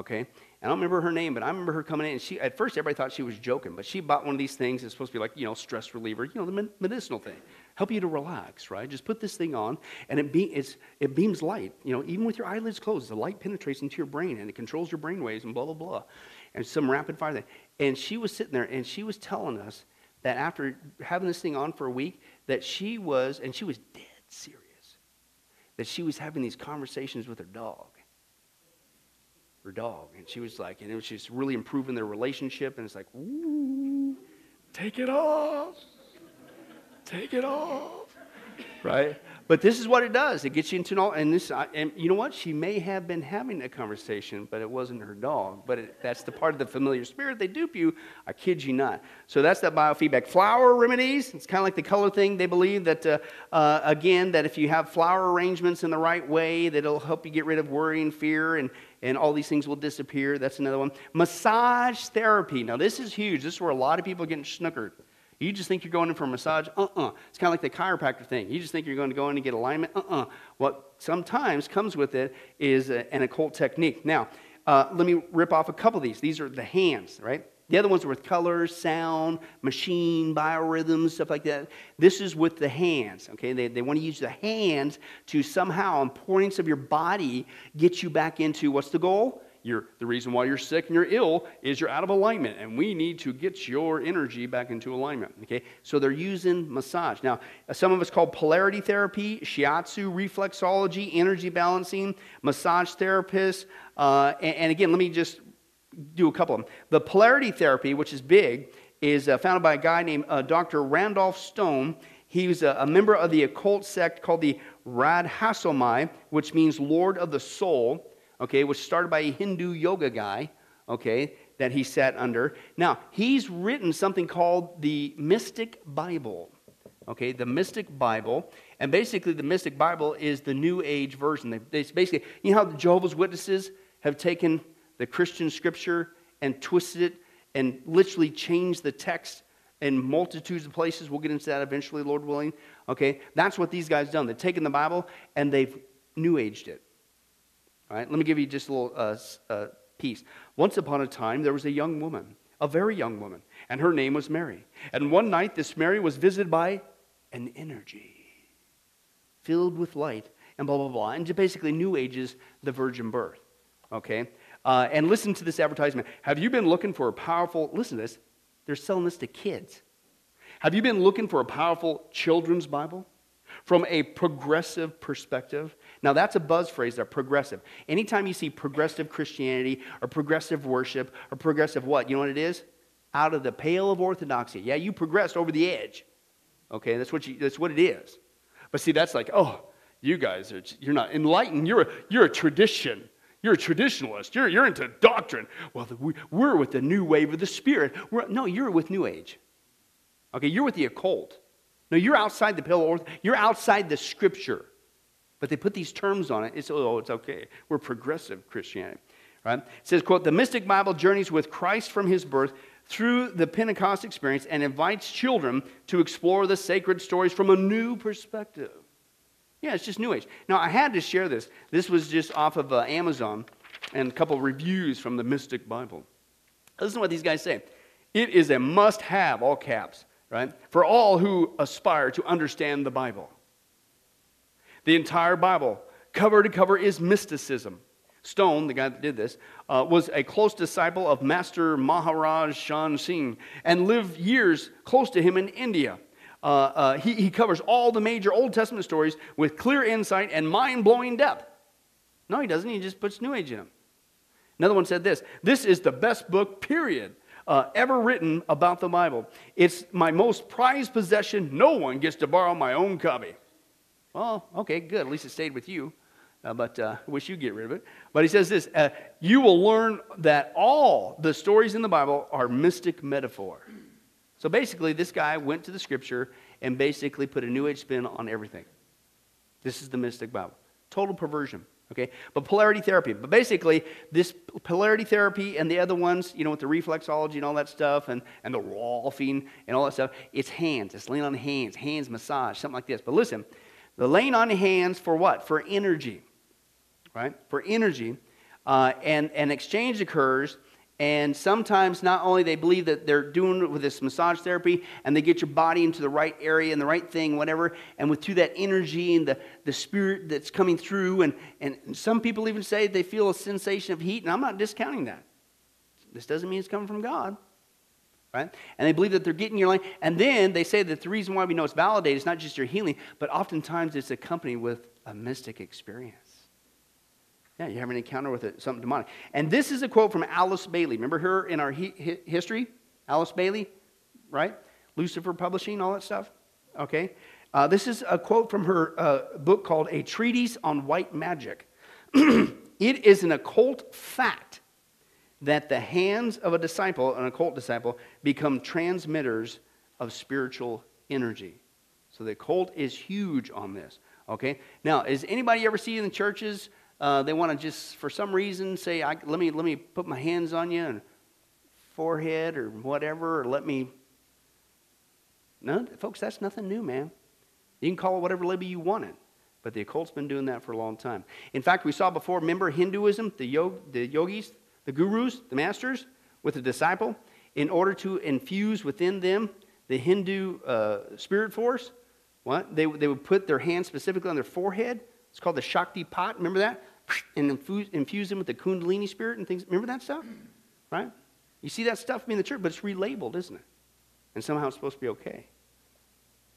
Okay, I don't remember her name, but I remember her coming in. And she, at first, everybody thought she was joking, but she bought one of these things. It's supposed to be like, you know, stress reliever, you know, the medicinal thing. Help you to relax, right? Just put this thing on, and it, be, it beams light. You know, even with your eyelids closed, the light penetrates into your brain, and it controls your brain waves, and blah, blah, blah. And some rapid fire thing. And she was sitting there, and she was telling us that after having this thing on for a week, that she was, and she was dead serious, that she was having these conversations with her dog her dog. And she was like, and it was just really improving their relationship. And it's like, ooh, take it off. Take it off. Right? But this is what it does. It gets you into an all, and this, and you know what? She may have been having a conversation, but it wasn't her dog. But it, that's the part of the familiar spirit. They dupe you. I kid you not. So that's that biofeedback. Flower remedies. It's kind of like the color thing. They believe that uh, uh, again that if you have flower arrangements in the right way, that it'll help you get rid of worry and fear, and and all these things will disappear. That's another one. Massage therapy. Now this is huge. This is where a lot of people are getting snookered. You just think you're going in for a massage? Uh uh-uh. uh It's kind of like the chiropractor thing. You just think you're going to go in and get alignment? Uh uh-uh. uh What sometimes comes with it is an occult technique. Now, uh, let me rip off a couple of these. These are the hands, right? The other ones are with colors, sound, machine, biorhythms, stuff like that. This is with the hands, okay? They, they want to use the hands to somehow, on points of your body, get you back into what's the goal? You're, the reason why you're sick and you're ill is you're out of alignment, and we need to get your energy back into alignment. Okay, so they're using massage. Now, some of it's called polarity therapy, shiatsu, reflexology, energy balancing, massage therapists. Uh, and, and, again, let me just do a couple of them. The polarity therapy, which is big, is uh, founded by a guy named uh, Dr. Randolph Stone. He was a, a, member of the occult sect called the Radha Soami, which means Lord of the Soul okay, was started by a Hindu yoga guy, okay, that he sat under. Now, he's written something called the Mystic Bible, okay, the Mystic Bible. And basically, the Mystic Bible is the New Age version. They, they basically, you know how the Jehovah's Witnesses have taken the Christian scripture and twisted it and literally changed the text in multitudes of places. We'll get into that eventually, Lord willing. Okay, that's what these guys done. They've taken the Bible and they've new aged it. All right, let me give you just a little uh, uh, piece. Once upon a time, there was a young woman, a very young woman, and her name was Mary. And one night, this Mary was visited by an energy filled with light and blah, blah, blah. And basically, New Ages, the virgin birth. Okay? Uh, and listen to this advertisement. Have you been looking for a powerful, listen to this, they're selling this to kids. Have you been looking for a powerful children's Bible? From a progressive perspective. Now, that's a buzz phrase there, progressive. Anytime you see progressive Christianity or progressive worship or progressive what, you know what it is? Out of the pale of orthodoxy. Yeah, you progressed over the edge. Okay, that's what, you, that's what it is. But see, that's like, oh, you guys are, you're not enlightened. You're a, you're a tradition. You're a traditionalist. You're, you're into doctrine. Well, the, we're with the new wave of the Spirit. We're, no, you're with New Age. Okay, you're with the occult. No, you're outside the orth. You're outside the Scripture. But they put these terms on it. It's, oh, it's okay. We're progressive Christianity. Right? It says, quote, the mystic Bible journeys with Christ from his birth through the Pentecost experience and invites children to explore the sacred stories from a new perspective. Yeah, it's just New Age. Now, I had to share this. This was just off of uh, Amazon and a couple reviews from the Mystic Bible. Listen to what these guys say. It is a must have, all caps, right, for all who aspire to understand the Bible. The entire Bible, cover to cover, is mysticism. Stone, the guy that did this, uh, was a close disciple of Master Maharaj Sawan Singh and lived years close to him in India. Uh, uh, he, he covers all the major Old Testament stories with clear insight and mind blowing depth. No, he doesn't. He just puts New Age in them. Another one said this This is the best book, period, uh, ever written about the Bible. It's my most prized possession. No one gets to borrow my own copy. Well, okay, good. At least it stayed with you. Uh, but uh, I wish you'd get rid of it. But he says this uh, You will learn that all the stories in the Bible are mystic metaphor. So basically, this guy went to the scripture and basically put a new age spin on everything. This is the mystic Bible. Total perversion. Okay? But polarity therapy. But basically, this polarity therapy and the other ones, you know, with the reflexology and all that stuff and, and the Rolfing and all that stuff, it's hands. It's laying on hands, hands massage, something like this. But listen, the laying on hands for what? For energy. Right? For energy. Uh, and an exchange occurs and sometimes not only they believe that they're doing it with this massage therapy and they get your body into the right area and the right thing, whatever, and with through that energy and the, the spirit that's coming through. And, and some people even say they feel a sensation of heat, and I'm not discounting that. This doesn't mean it's coming from God. Right? And they believe that they're getting your line. And then they say that the reason why we know it's validated is not just your healing, but oftentimes it's accompanied with a mystic experience. Yeah, you have an encounter with it, something demonic. And this is a quote from Alice Bailey. Remember her in our hi- history? Alice Bailey, right? Lucifer Publishing, all that stuff. Okay. Uh, this is a quote from her uh, book called A Treatise on White Magic. [CLEARS THROAT] it is an occult fact that the hands of a disciple, an occult disciple, become transmitters of spiritual energy. So the occult is huge on this. Okay. Now, is anybody ever see in the churches uh, they want to just, for some reason, say, let, me, let me put my hands on you and forehead or whatever, or let me. No, folks, that's nothing new, man. You can call it whatever label you want it. But the occult's been doing that for a long time. In fact, we saw before, remember Hinduism, the, yog, the yogis, the gurus, the masters, with the disciple, in order to infuse within them the Hindu uh, spirit force. What? They, they would put their hands specifically on their forehead. It's called the Shaktipat. Remember that? And infuse, infuse them with the Kundalini spirit and things. Remember that stuff? Right? You see that stuff in the church, but it's relabeled, isn't it? And somehow it's supposed to be okay.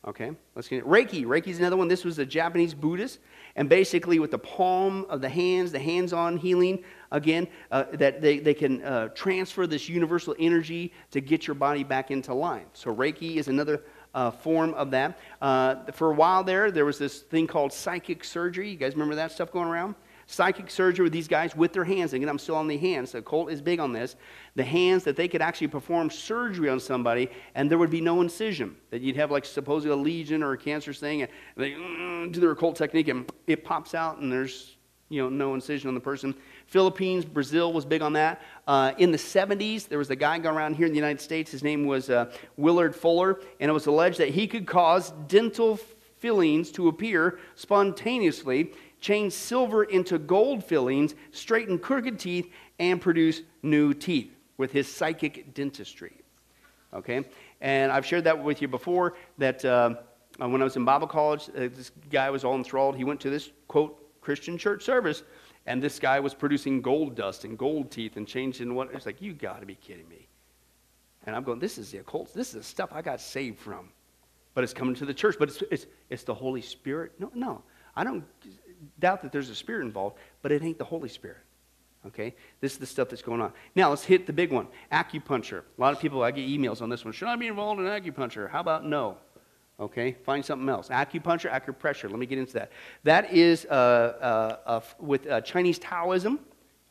Okay, let's get it. Reiki. Reiki is another one. This was a Japanese Buddhist. And basically, with the palm of the hands, the hands on healing, again, uh, that they, they can uh, transfer this universal energy to get your body back into line. So, Reiki is another uh, form of that. Uh, for a while there, there was this thing called psychic surgery. You guys remember that stuff going around? Psychic surgery with these guys with their hands. Again, I'm still on the hands. The Colt is big on this. The hands that they could actually perform surgery on somebody and there would be no incision. That you'd have like supposedly a lesion or a cancerous thing and they mm, do their occult technique and it pops out and there's you know no incision on the person. Philippines, Brazil was big on that. Uh, in the 70s, there was a guy going around here in the United States. His name was uh, Willard Fuller, and it was alleged that he could cause dental fillings to appear spontaneously change silver into gold fillings, straighten crooked teeth, and produce new teeth with his psychic dentistry. Okay? And I've shared that with you before that uh, when I was in Bible college, uh, this guy was all enthralled. He went to this, quote, Christian church service, and this guy was producing gold dust and gold teeth and changing what. It's like, you got to be kidding me. And I'm going, this is the occult. This is the stuff I got saved from. But it's coming to the church. But it's, it's, it's the Holy Spirit. No, no. I don't doubt that there's a spirit involved, but it ain't the Holy Spirit. Okay? This is the stuff that's going on. Now, let's hit the big one acupuncture. A lot of people, I get emails on this one. Should I be involved in acupuncture? How about no? Okay, find something else. Acupuncture, acupressure. Let me get into that. That is uh, uh, uh, with uh, Chinese Taoism.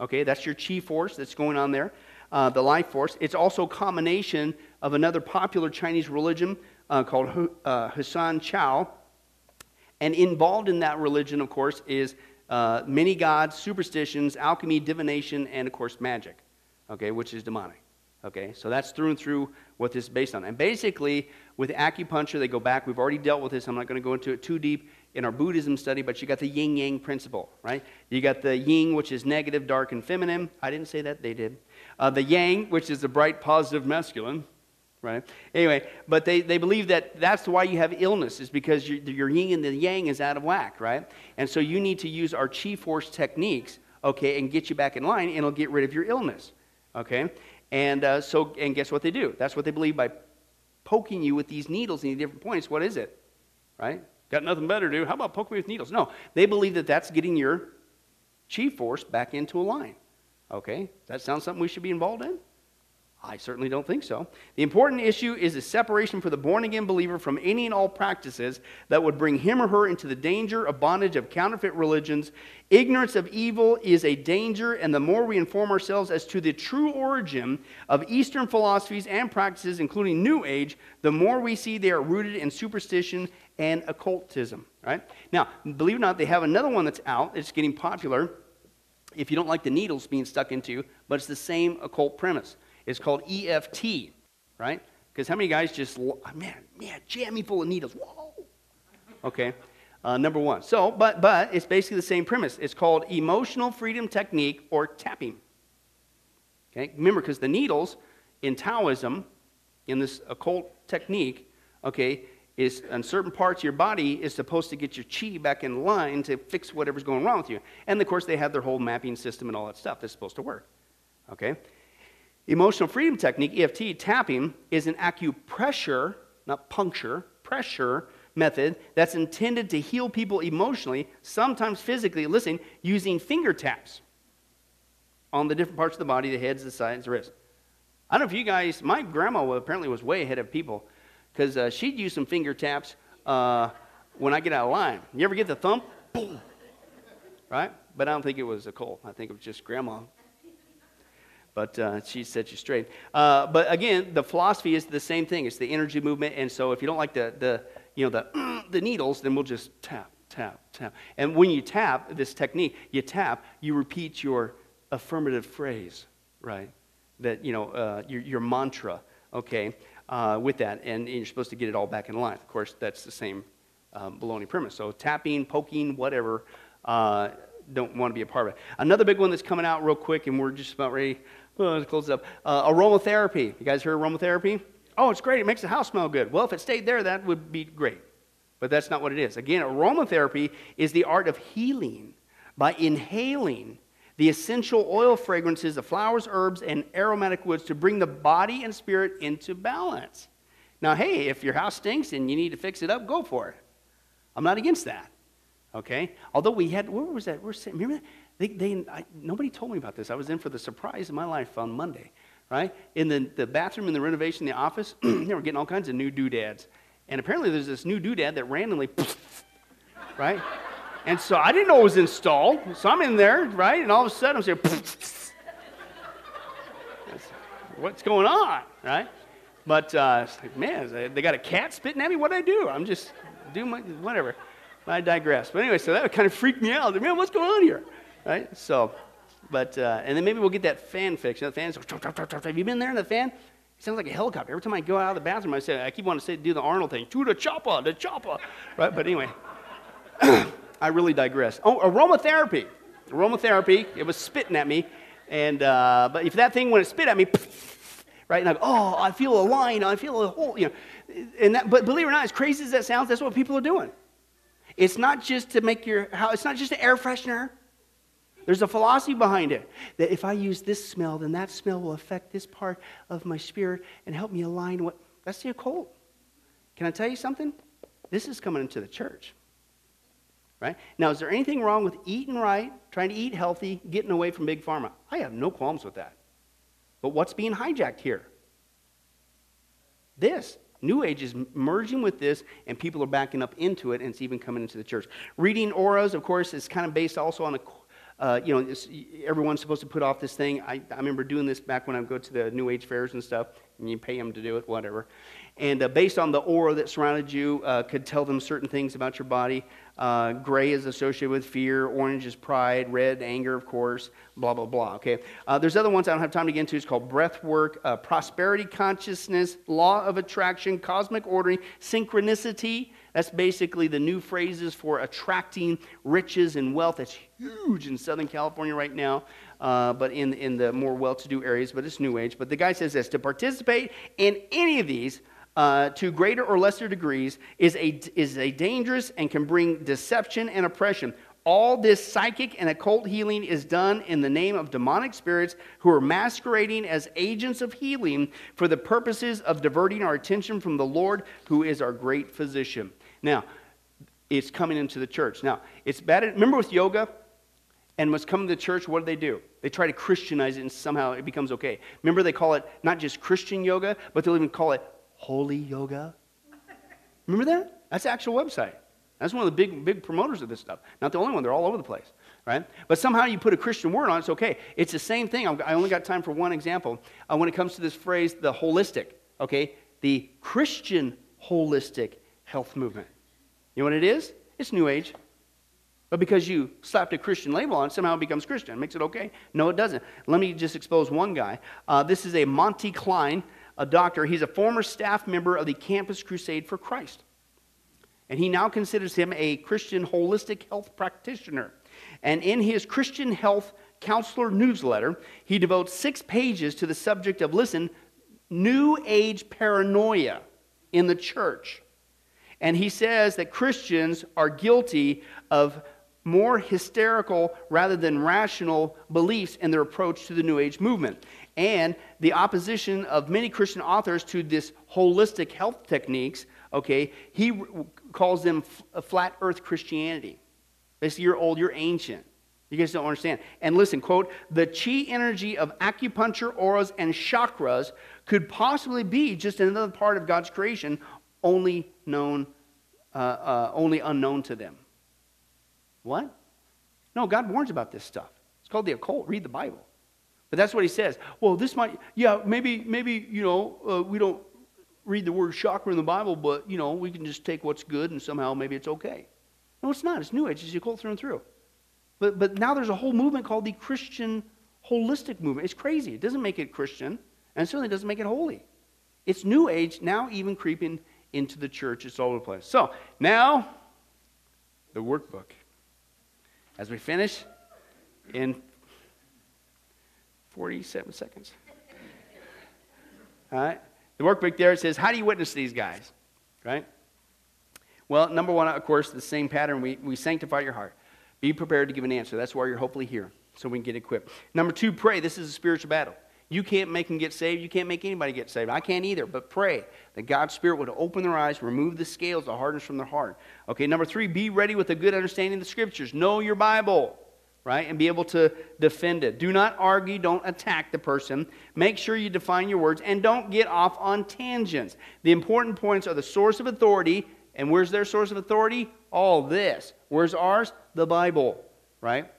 Okay, that's your chi force that's going on there, uh, the life force. It's also a combination of another popular Chinese religion uh, called Hsian Chao. And involved in that religion, of course, is many gods, superstitions, alchemy, divination, and of course, magic. Okay, which is demonic. Okay, so that's through and through what this is based on. And basically, with acupuncture, they go back. We've already dealt with this. I'm not going to go into it too deep in our Buddhism study, but you got the yin yang principle, right? You got the yin, which is negative, dark, and feminine. I didn't say that, they did. Uh, the yang, which is the bright, positive, masculine, right? Anyway, but they, they believe that that's why you have illness, is because your, your yin and the yang is out of whack, right? And so you need to use our chi force techniques, okay, and get you back in line, and it'll get rid of your illness, okay? And uh, so, and guess what they do? That's what they believe by poking you with these needles in different points. What is it? Right? Got nothing better to do. How about poking me with needles? No, they believe that that's getting your chi force back into a line. Okay, that sounds something we should be involved in? I certainly don't think so. The important issue is the separation for the born again believer from any and all practices that would bring him or her into the danger of bondage of counterfeit religions. Ignorance of evil is a danger, and the more we inform ourselves as to the true origin of Eastern philosophies and practices, including New Age, the more we see they are rooted in superstition and occultism. Right? Now, believe it or not, they have another one that's out. It's getting popular. If you don't like the needles being stuck into, you, but it's the same occult premise is called EFT, right? Because how many guys just, man, man, jam me full of needles. Whoa. Okay, uh, number one. So, but, but it's basically the same premise. It's called emotional freedom technique or tapping. Okay, remember, because the needles in Taoism, in this occult technique, okay, is on certain parts of your body is supposed to get your chi back in line to fix whatever's going wrong with you. And of course, they have their whole mapping system and all that stuff that's supposed to work. Okay? Emotional freedom technique, EFT, tapping, is an acupressure, not puncture, pressure method that's intended to heal people emotionally, sometimes physically, listen, using finger taps on the different parts of the body, the heads, the sides, the wrists. I don't know if you guys, my grandma apparently was way ahead of people because uh, she'd use some finger taps uh, when I get out of line. You ever get the thump? Boom. Right? But I don't think it was a cold. I think it was just grandma but uh, she set you straight. Uh, but again, the philosophy is the same thing. It's the energy movement, and so if you don't like the, the you know the [CLEARS THROAT] the needles, then we'll just tap, tap, tap. And when you tap this technique, you tap, you repeat your affirmative phrase, right? That you know uh, your your mantra, okay, uh, with that, and, and, you're supposed to get it all back in line. Of course, that's the same um, baloney premise. So tapping, poking, whatever. Uh, don't want to be a part of it. Another big one that's coming out real quick, and we're just about ready Let's close it up. Uh, aromatherapy. You guys hear aromatherapy? Oh, it's great. It makes the house smell good. Well, if it stayed there, that would be great. But that's not what it is. Again, aromatherapy is the art of healing by inhaling the essential oil fragrances of flowers, herbs, and aromatic woods to bring the body and spirit into balance. Now, hey, if your house stinks and you need to fix it up, go for it. I'm not against that. Okay? Although we had, where was that? We're, remember that? They, they, I, nobody told me about this. I was in for the surprise of my life on Monday, right? In the, the bathroom in the renovation, the office, [CLEARS THROAT] they were getting all kinds of new doodads. And apparently there's this new doodad that randomly, [LAUGHS] right? And so I didn't know it was installed. So I'm in there, right? And all of a sudden I'm saying, [LAUGHS] what's going on, right? But uh, like, man, they got a cat spitting at me. What do I do? I'm just doing my whatever. I digress. But anyway, so that kind of freaked me out. Man, what's going on here? Right? So, but, uh, and then maybe we'll get that fan know, the fan's, have you been there in the fan? It sounds like a helicopter. Every time I go out of the bathroom, I say, I keep wanting to say, do the Arnold thing, to the chopper, the chopper, right? But anyway, [COUGHS] I really digress. Oh, aromatherapy. Aromatherapy, it was spitting at me. And, uh, but if that thing, when it spit at me, [LAUGHS] right, and I go, oh, I feel a line, I feel a hole, you know. And that, but believe it or not, as crazy as that sounds, that's what people are doing. It's not just to make your house, it's not just an air freshener. There's a philosophy behind it that if I use this smell, then that smell will affect this part of my spirit and help me align what. That's the occult. Can I tell you something? This is coming into the church. Right? Now, is there anything wrong with eating right, trying to eat healthy, getting away from big pharma? I have no qualms with that. But what's being hijacked here? This. New Age is merging with this, and people are backing up into it, and it's even coming into the church. Reading auras, of course, is kind of based also on a uh, you know, everyone's supposed to put off this thing. I, I remember doing this back when I go to the New Age fairs and stuff, and you pay them to do it, whatever. And uh, based on the aura that surrounded you, uh, could tell them certain things about your body. Uh, gray is associated with fear, orange is pride, red, anger, of course, blah, blah, blah. Okay. Uh, there's other ones I don't have time to get into. It's called breath work, uh, prosperity consciousness, law of attraction, cosmic ordering, synchronicity. That's basically the new phrases for attracting riches and wealth. That's huge in Southern California right now, uh, but in, in the more well to do areas, but it's New Age. But the guy says this to participate in any of these uh, to greater or lesser degrees is a, is a dangerous and can bring deception and oppression. All this psychic and occult healing is done in the name of demonic spirits who are masquerading as agents of healing for the purposes of diverting our attention from the Lord, who is our great physician. Now, it's coming into the church. Now, it's bad. Remember with yoga? And what's coming to the church, what do they do? They try to Christianize it and somehow it becomes okay. Remember, they call it not just Christian yoga, but they'll even call it holy yoga. Remember that? That's the actual website. That's one of the big, big promoters of this stuff. Not the only one, they're all over the place, right? But somehow you put a Christian word on it, it's okay. It's the same thing. I only got time for one example. Uh, when it comes to this phrase, the holistic, okay? The Christian holistic health movement. You know what it is? It's New Age. But because you slapped a Christian label on it, somehow it becomes Christian. It makes it okay? No, it doesn't. Let me just expose one guy. Uh, this is a Monte Kline, a doctor. He's a former staff member of the Campus Crusade for Christ. And he now considers him a Christian holistic health practitioner. And in his Christian health counselor newsletter, he devotes six pages to the subject of, listen, new age paranoia in the church. And he says that Christians are guilty of more hysterical rather than rational beliefs in their approach to the New Age movement. And the opposition of many Christian authors to this holistic health techniques okay, he calls them flat earth Christianity. Basically, you're old, you're ancient. You guys don't understand. And listen, quote, the chi energy of acupuncture, auras, and chakras could possibly be just another part of God's creation, only known, uh, uh, only unknown to them. What? No, God warns about this stuff. It's called the occult. Read the Bible. But that's what he says. Well, this might, yeah, maybe, maybe, you know, uh, we don't read the word chakra in the Bible, but, you know, we can just take what's good and somehow maybe it's okay. No, it's not. It's New Age. It's occult through and through. But, but now there's a whole movement called the Christian holistic movement. It's crazy. It doesn't make it Christian, and certainly doesn't make it holy. It's New Age now even creeping into the church. It's all over the place. So now, the workbook. As we finish in 47 seconds. All right? The workbook there says, How do you witness these guys? Right? Well, number one, of course, the same pattern. We, we sanctify your heart. Be prepared to give an answer. That's why you're hopefully here, so we can get equipped. Number two, pray. This is a spiritual battle. You can't make them get saved. You can't make anybody get saved. I can't either, but pray that God's Spirit would open their eyes, remove the scales, the hardness from their heart. Okay, number three, be ready with a good understanding of the Scriptures. Know your Bible right? And be able to defend it. Do not argue, don't attack the person. Make sure you define your words and don't get off on tangents. The important points are the source of authority. And where's their source of authority? All this. Where's ours? The Bible, right?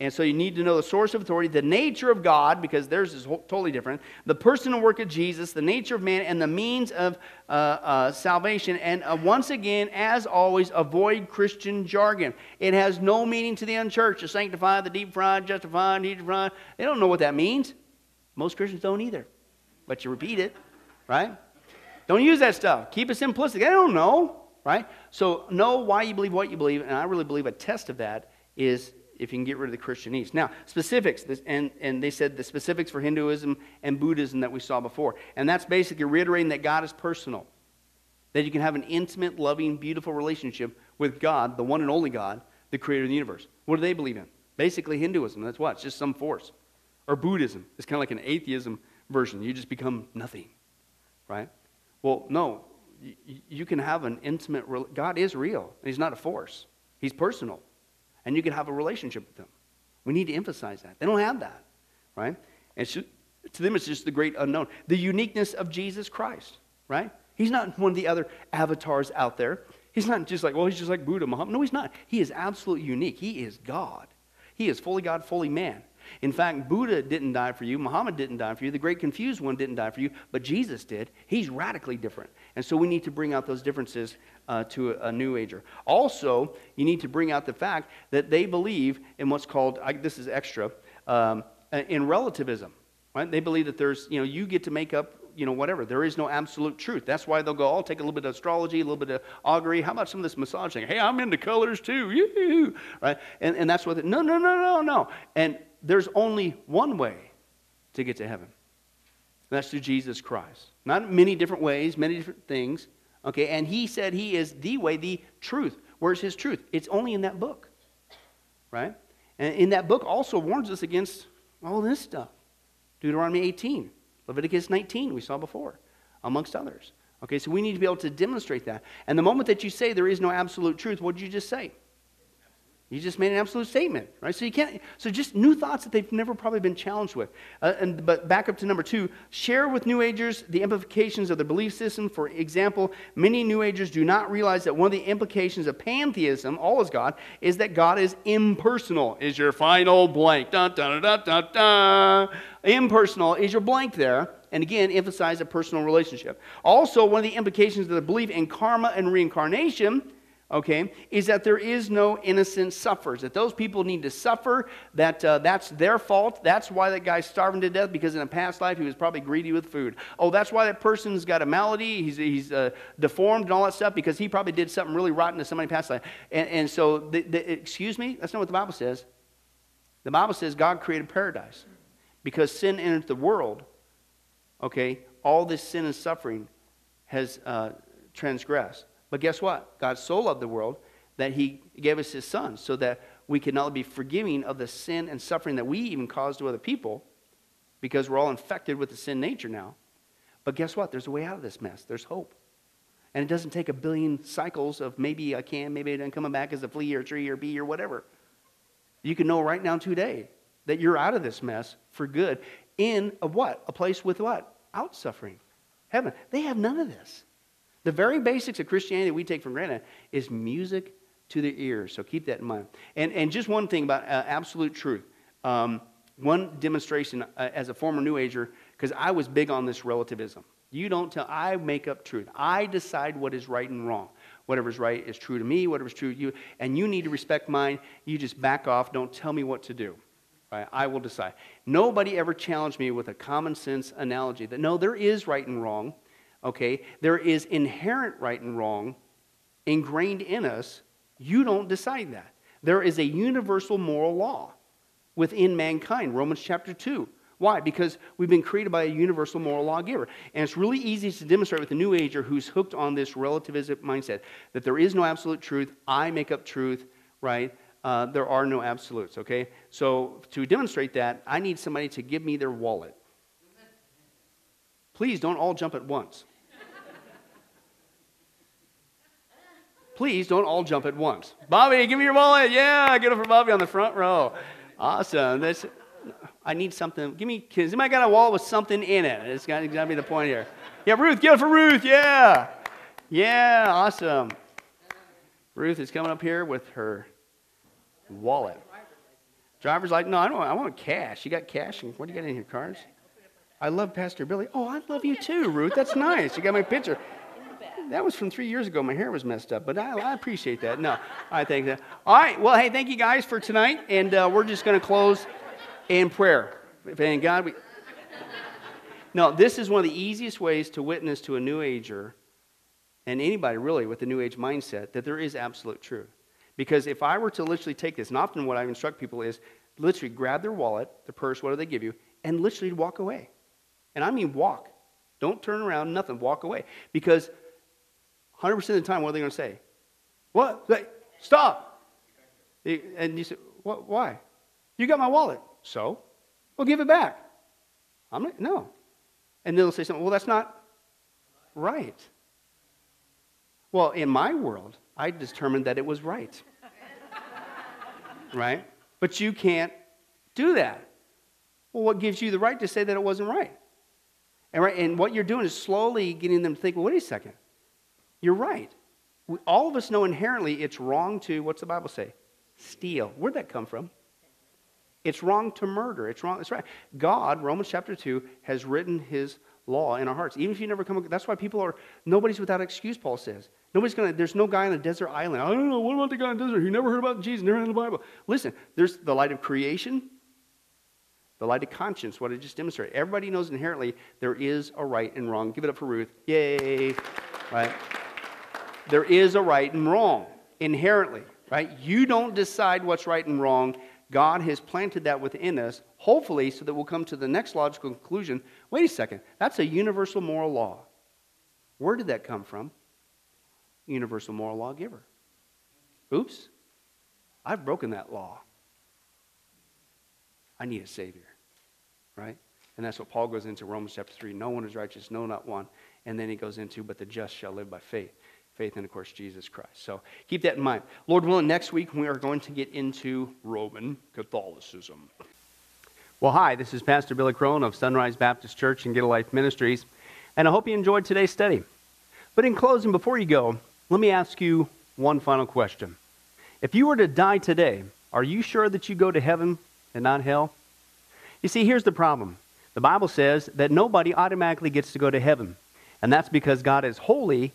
And so you need to know the source of authority, the nature of God, because theirs is totally different, the personal work of Jesus, the nature of man, and the means of uh, uh, salvation. And uh, once again, as always, avoid Christian jargon. It has no meaning to the unchurched. The sanctified, the deep fried, justified, deep fried. They don't know what that means. Most Christians don't either. But you repeat it, right? Don't use that stuff. Keep it simplistic. They don't know, right? So know why you believe what you believe. And I really believe a test of that is if you can get rid of the Christianese. Now, specifics, this, and, and they said the specifics for Hinduism and Buddhism that we saw before. And that's basically reiterating that God is personal, that you can have an intimate, loving, beautiful relationship with God, the one and only God, the creator of the universe. What do they believe in? Basically, Hinduism, that's what? It's just some force. Or Buddhism, it's kind of like an atheism version. You just become nothing, right? Well, no, you, you can have an intimate, God is real. He's not a force, He's personal. And you can have a relationship with them. We need to emphasize that. They don't have that, right? And to them, it's just the great unknown. The uniqueness of Jesus Christ, right? He's not one of the other avatars out there. He's not just like, well, he's just like Buddha, Muhammad. No, he's not. He is absolutely unique. He is God. He is fully God, fully man. In fact, Buddha didn't die for you, Muhammad didn't die for you, the great confused one didn't die for you, but Jesus did. He's radically different. And so we need to bring out those differences uh, to a, a, new ager. Also, you need to bring out the fact that they believe in what's called, I, this is extra, um, in relativism. Right? They believe that there's, you know, you get to make up you know, whatever. There is no absolute truth. That's why they'll go, I'll take a little bit of astrology, a little bit of augury. How about some of this massage thing? Hey, I'm into colors too. Yoo-hoo. Right? And, and that's what, they, no, no, no, no, no. And there's only one way to get to heaven. That's through Jesus Christ. Not many different ways, many different things. Okay, and he said he is the way, the truth. Where's his truth? It's only in that book. Right? And in that book also warns us against all this stuff. Deuteronomy 18, Leviticus 19, we saw before, amongst others. Okay, so we need to be able to demonstrate that. And the moment that you say there is no absolute truth, what did you just say? You just made an absolute statement, right? So you can't. So just new thoughts that they've never probably been challenged with. Uh, and but back up to number two: share with New Agers the implications of their belief system. For example, many New Agers do not realize that one of the implications of pantheism, all is God, is that God is impersonal. Is your final blank? Dun, dun, dun, dun, dun, Impersonal is your blank there. And again, emphasize a personal relationship. Also, one of the implications of the belief in karma and reincarnation okay, is that there is no innocent suffers. That those people need to suffer, that uh, that's their fault. That's why that guy's starving to death because in a past life he was probably greedy with food. Oh, that's why that person's got a malady, he's, he's uh, deformed and all that stuff because he probably did something really rotten to somebody past life. And, and so, the, the, excuse me, that's not what the Bible says. The Bible says God created paradise because sin entered the world. Okay, all this sin and suffering has uh, transgressed. But guess what? God so loved the world that he gave us his son so that we can not be forgiving of the sin and suffering that we even cause to other people because we're all infected with the sin nature now. But guess what? There's a way out of this mess. There's hope. And it doesn't take a billion cycles of maybe I can, maybe I'm coming back as a flea or a tree or bee or whatever. You can know right now today that you're out of this mess for good in a what? A place with what? Out suffering. Heaven. They have none of this. The very basics of Christianity we take for granted is music to the ears. So keep that in mind. And, and just one thing about uh, absolute truth. Um, one demonstration uh, as a former New Ager, because I was big on this relativism. You don't tell, I make up truth. I decide what is right and wrong. Whatever's right is true to me, whatever's true to you. And you need to respect mine. You just back off. Don't tell me what to do. Right? I will decide. Nobody ever challenged me with a common sense analogy that no, there is right and wrong okay? There is inherent right and wrong ingrained in us. You don't decide that. There is a universal moral law within mankind, Romans chapter 2. Why? Because we've been created by a universal moral lawgiver. And it's really easy to demonstrate with a new ager who's hooked on this relativistic mindset that there is no absolute truth. I make up truth, right? Uh, there are no absolutes, okay? So to demonstrate that, I need somebody to give me their wallet. Please don't all jump at once. Please don't all jump at once. Bobby, give me your wallet. Yeah, get it for Bobby on the front row. Awesome. That's, I need something. Give me, has anybody got a wallet with something in it? It's got, got to be the point here. Yeah, Ruth, get it for Ruth. Yeah. Yeah, awesome. Ruth is coming up here with her wallet. Driver's like, no, I don't. I want cash. You got cash? And what do you got in your cards? I love Pastor Billy. Oh, I love you too, Ruth. That's nice. You got my picture. That was from three years ago. My hair was messed up, but I, I appreciate that. No, I think that. All right. Well, hey, thank you guys for tonight, and uh, we're just going to close in prayer. Thank God, we. No, this is one of the easiest ways to witness to a New Ager, and anybody really with a New Age mindset, that there is absolute truth. Because if I were to literally take this, and often what I instruct people is literally grab their wallet, their purse, what do they give you, and literally walk away. And I mean walk. Don't turn around, nothing. Walk away. Because 100% of the time, what are they going to say? What? Like, stop. And you say, what? Why? You got my wallet. So? Well, give it back. I'm not, no. And they'll say something, well, that's not right. Well, in my world, I determined that it was right. [LAUGHS] right? But you can't do that. Well, what gives you the right to say that it wasn't right? And, right, and what you're doing is slowly getting them to think, well, wait a second. You're right. We, all of us know inherently it's wrong to, what's the Bible say? Steal. Where'd that come from? It's wrong to murder. It's wrong. It's right. God, Romans chapter 2, has written his law in our hearts. Even if you never come, that's why people are, nobody's without excuse, Paul says. Nobody's going to, there's no guy on a desert island. I don't know, what about the guy in the desert? He never heard about Jesus, never read the Bible. Listen, there's the light of creation, the light of conscience, what I just demonstrated. Everybody knows inherently there is a right and wrong. Give it up for Ruth. Yay. Right? There is a right and wrong inherently, right? You don't decide what's right and wrong. God has planted that within us, hopefully, so that we'll come to the next logical conclusion. Wait a second, that's a universal moral law. Where did that come from? Universal moral lawgiver. Oops, I've broken that law. I need a Savior, right? And that's what Paul goes into Romans chapter 3. No one is righteous, no, not one. And then he goes into, but the just shall live by faith faith in, of course, Jesus Christ. So keep that in mind. Lord willing, next week we are going to get into Roman Catholicism. Well, hi, this is Pastor Billy Crone of Sunrise Baptist Church and Get a Life Ministries, and I hope you enjoyed today's study. But in closing, before you go, let me ask you one final question. If you were to die today, are you sure that you go to heaven and not hell? You see, here's the problem. The Bible says that nobody automatically gets to go to heaven, and that's because God is holy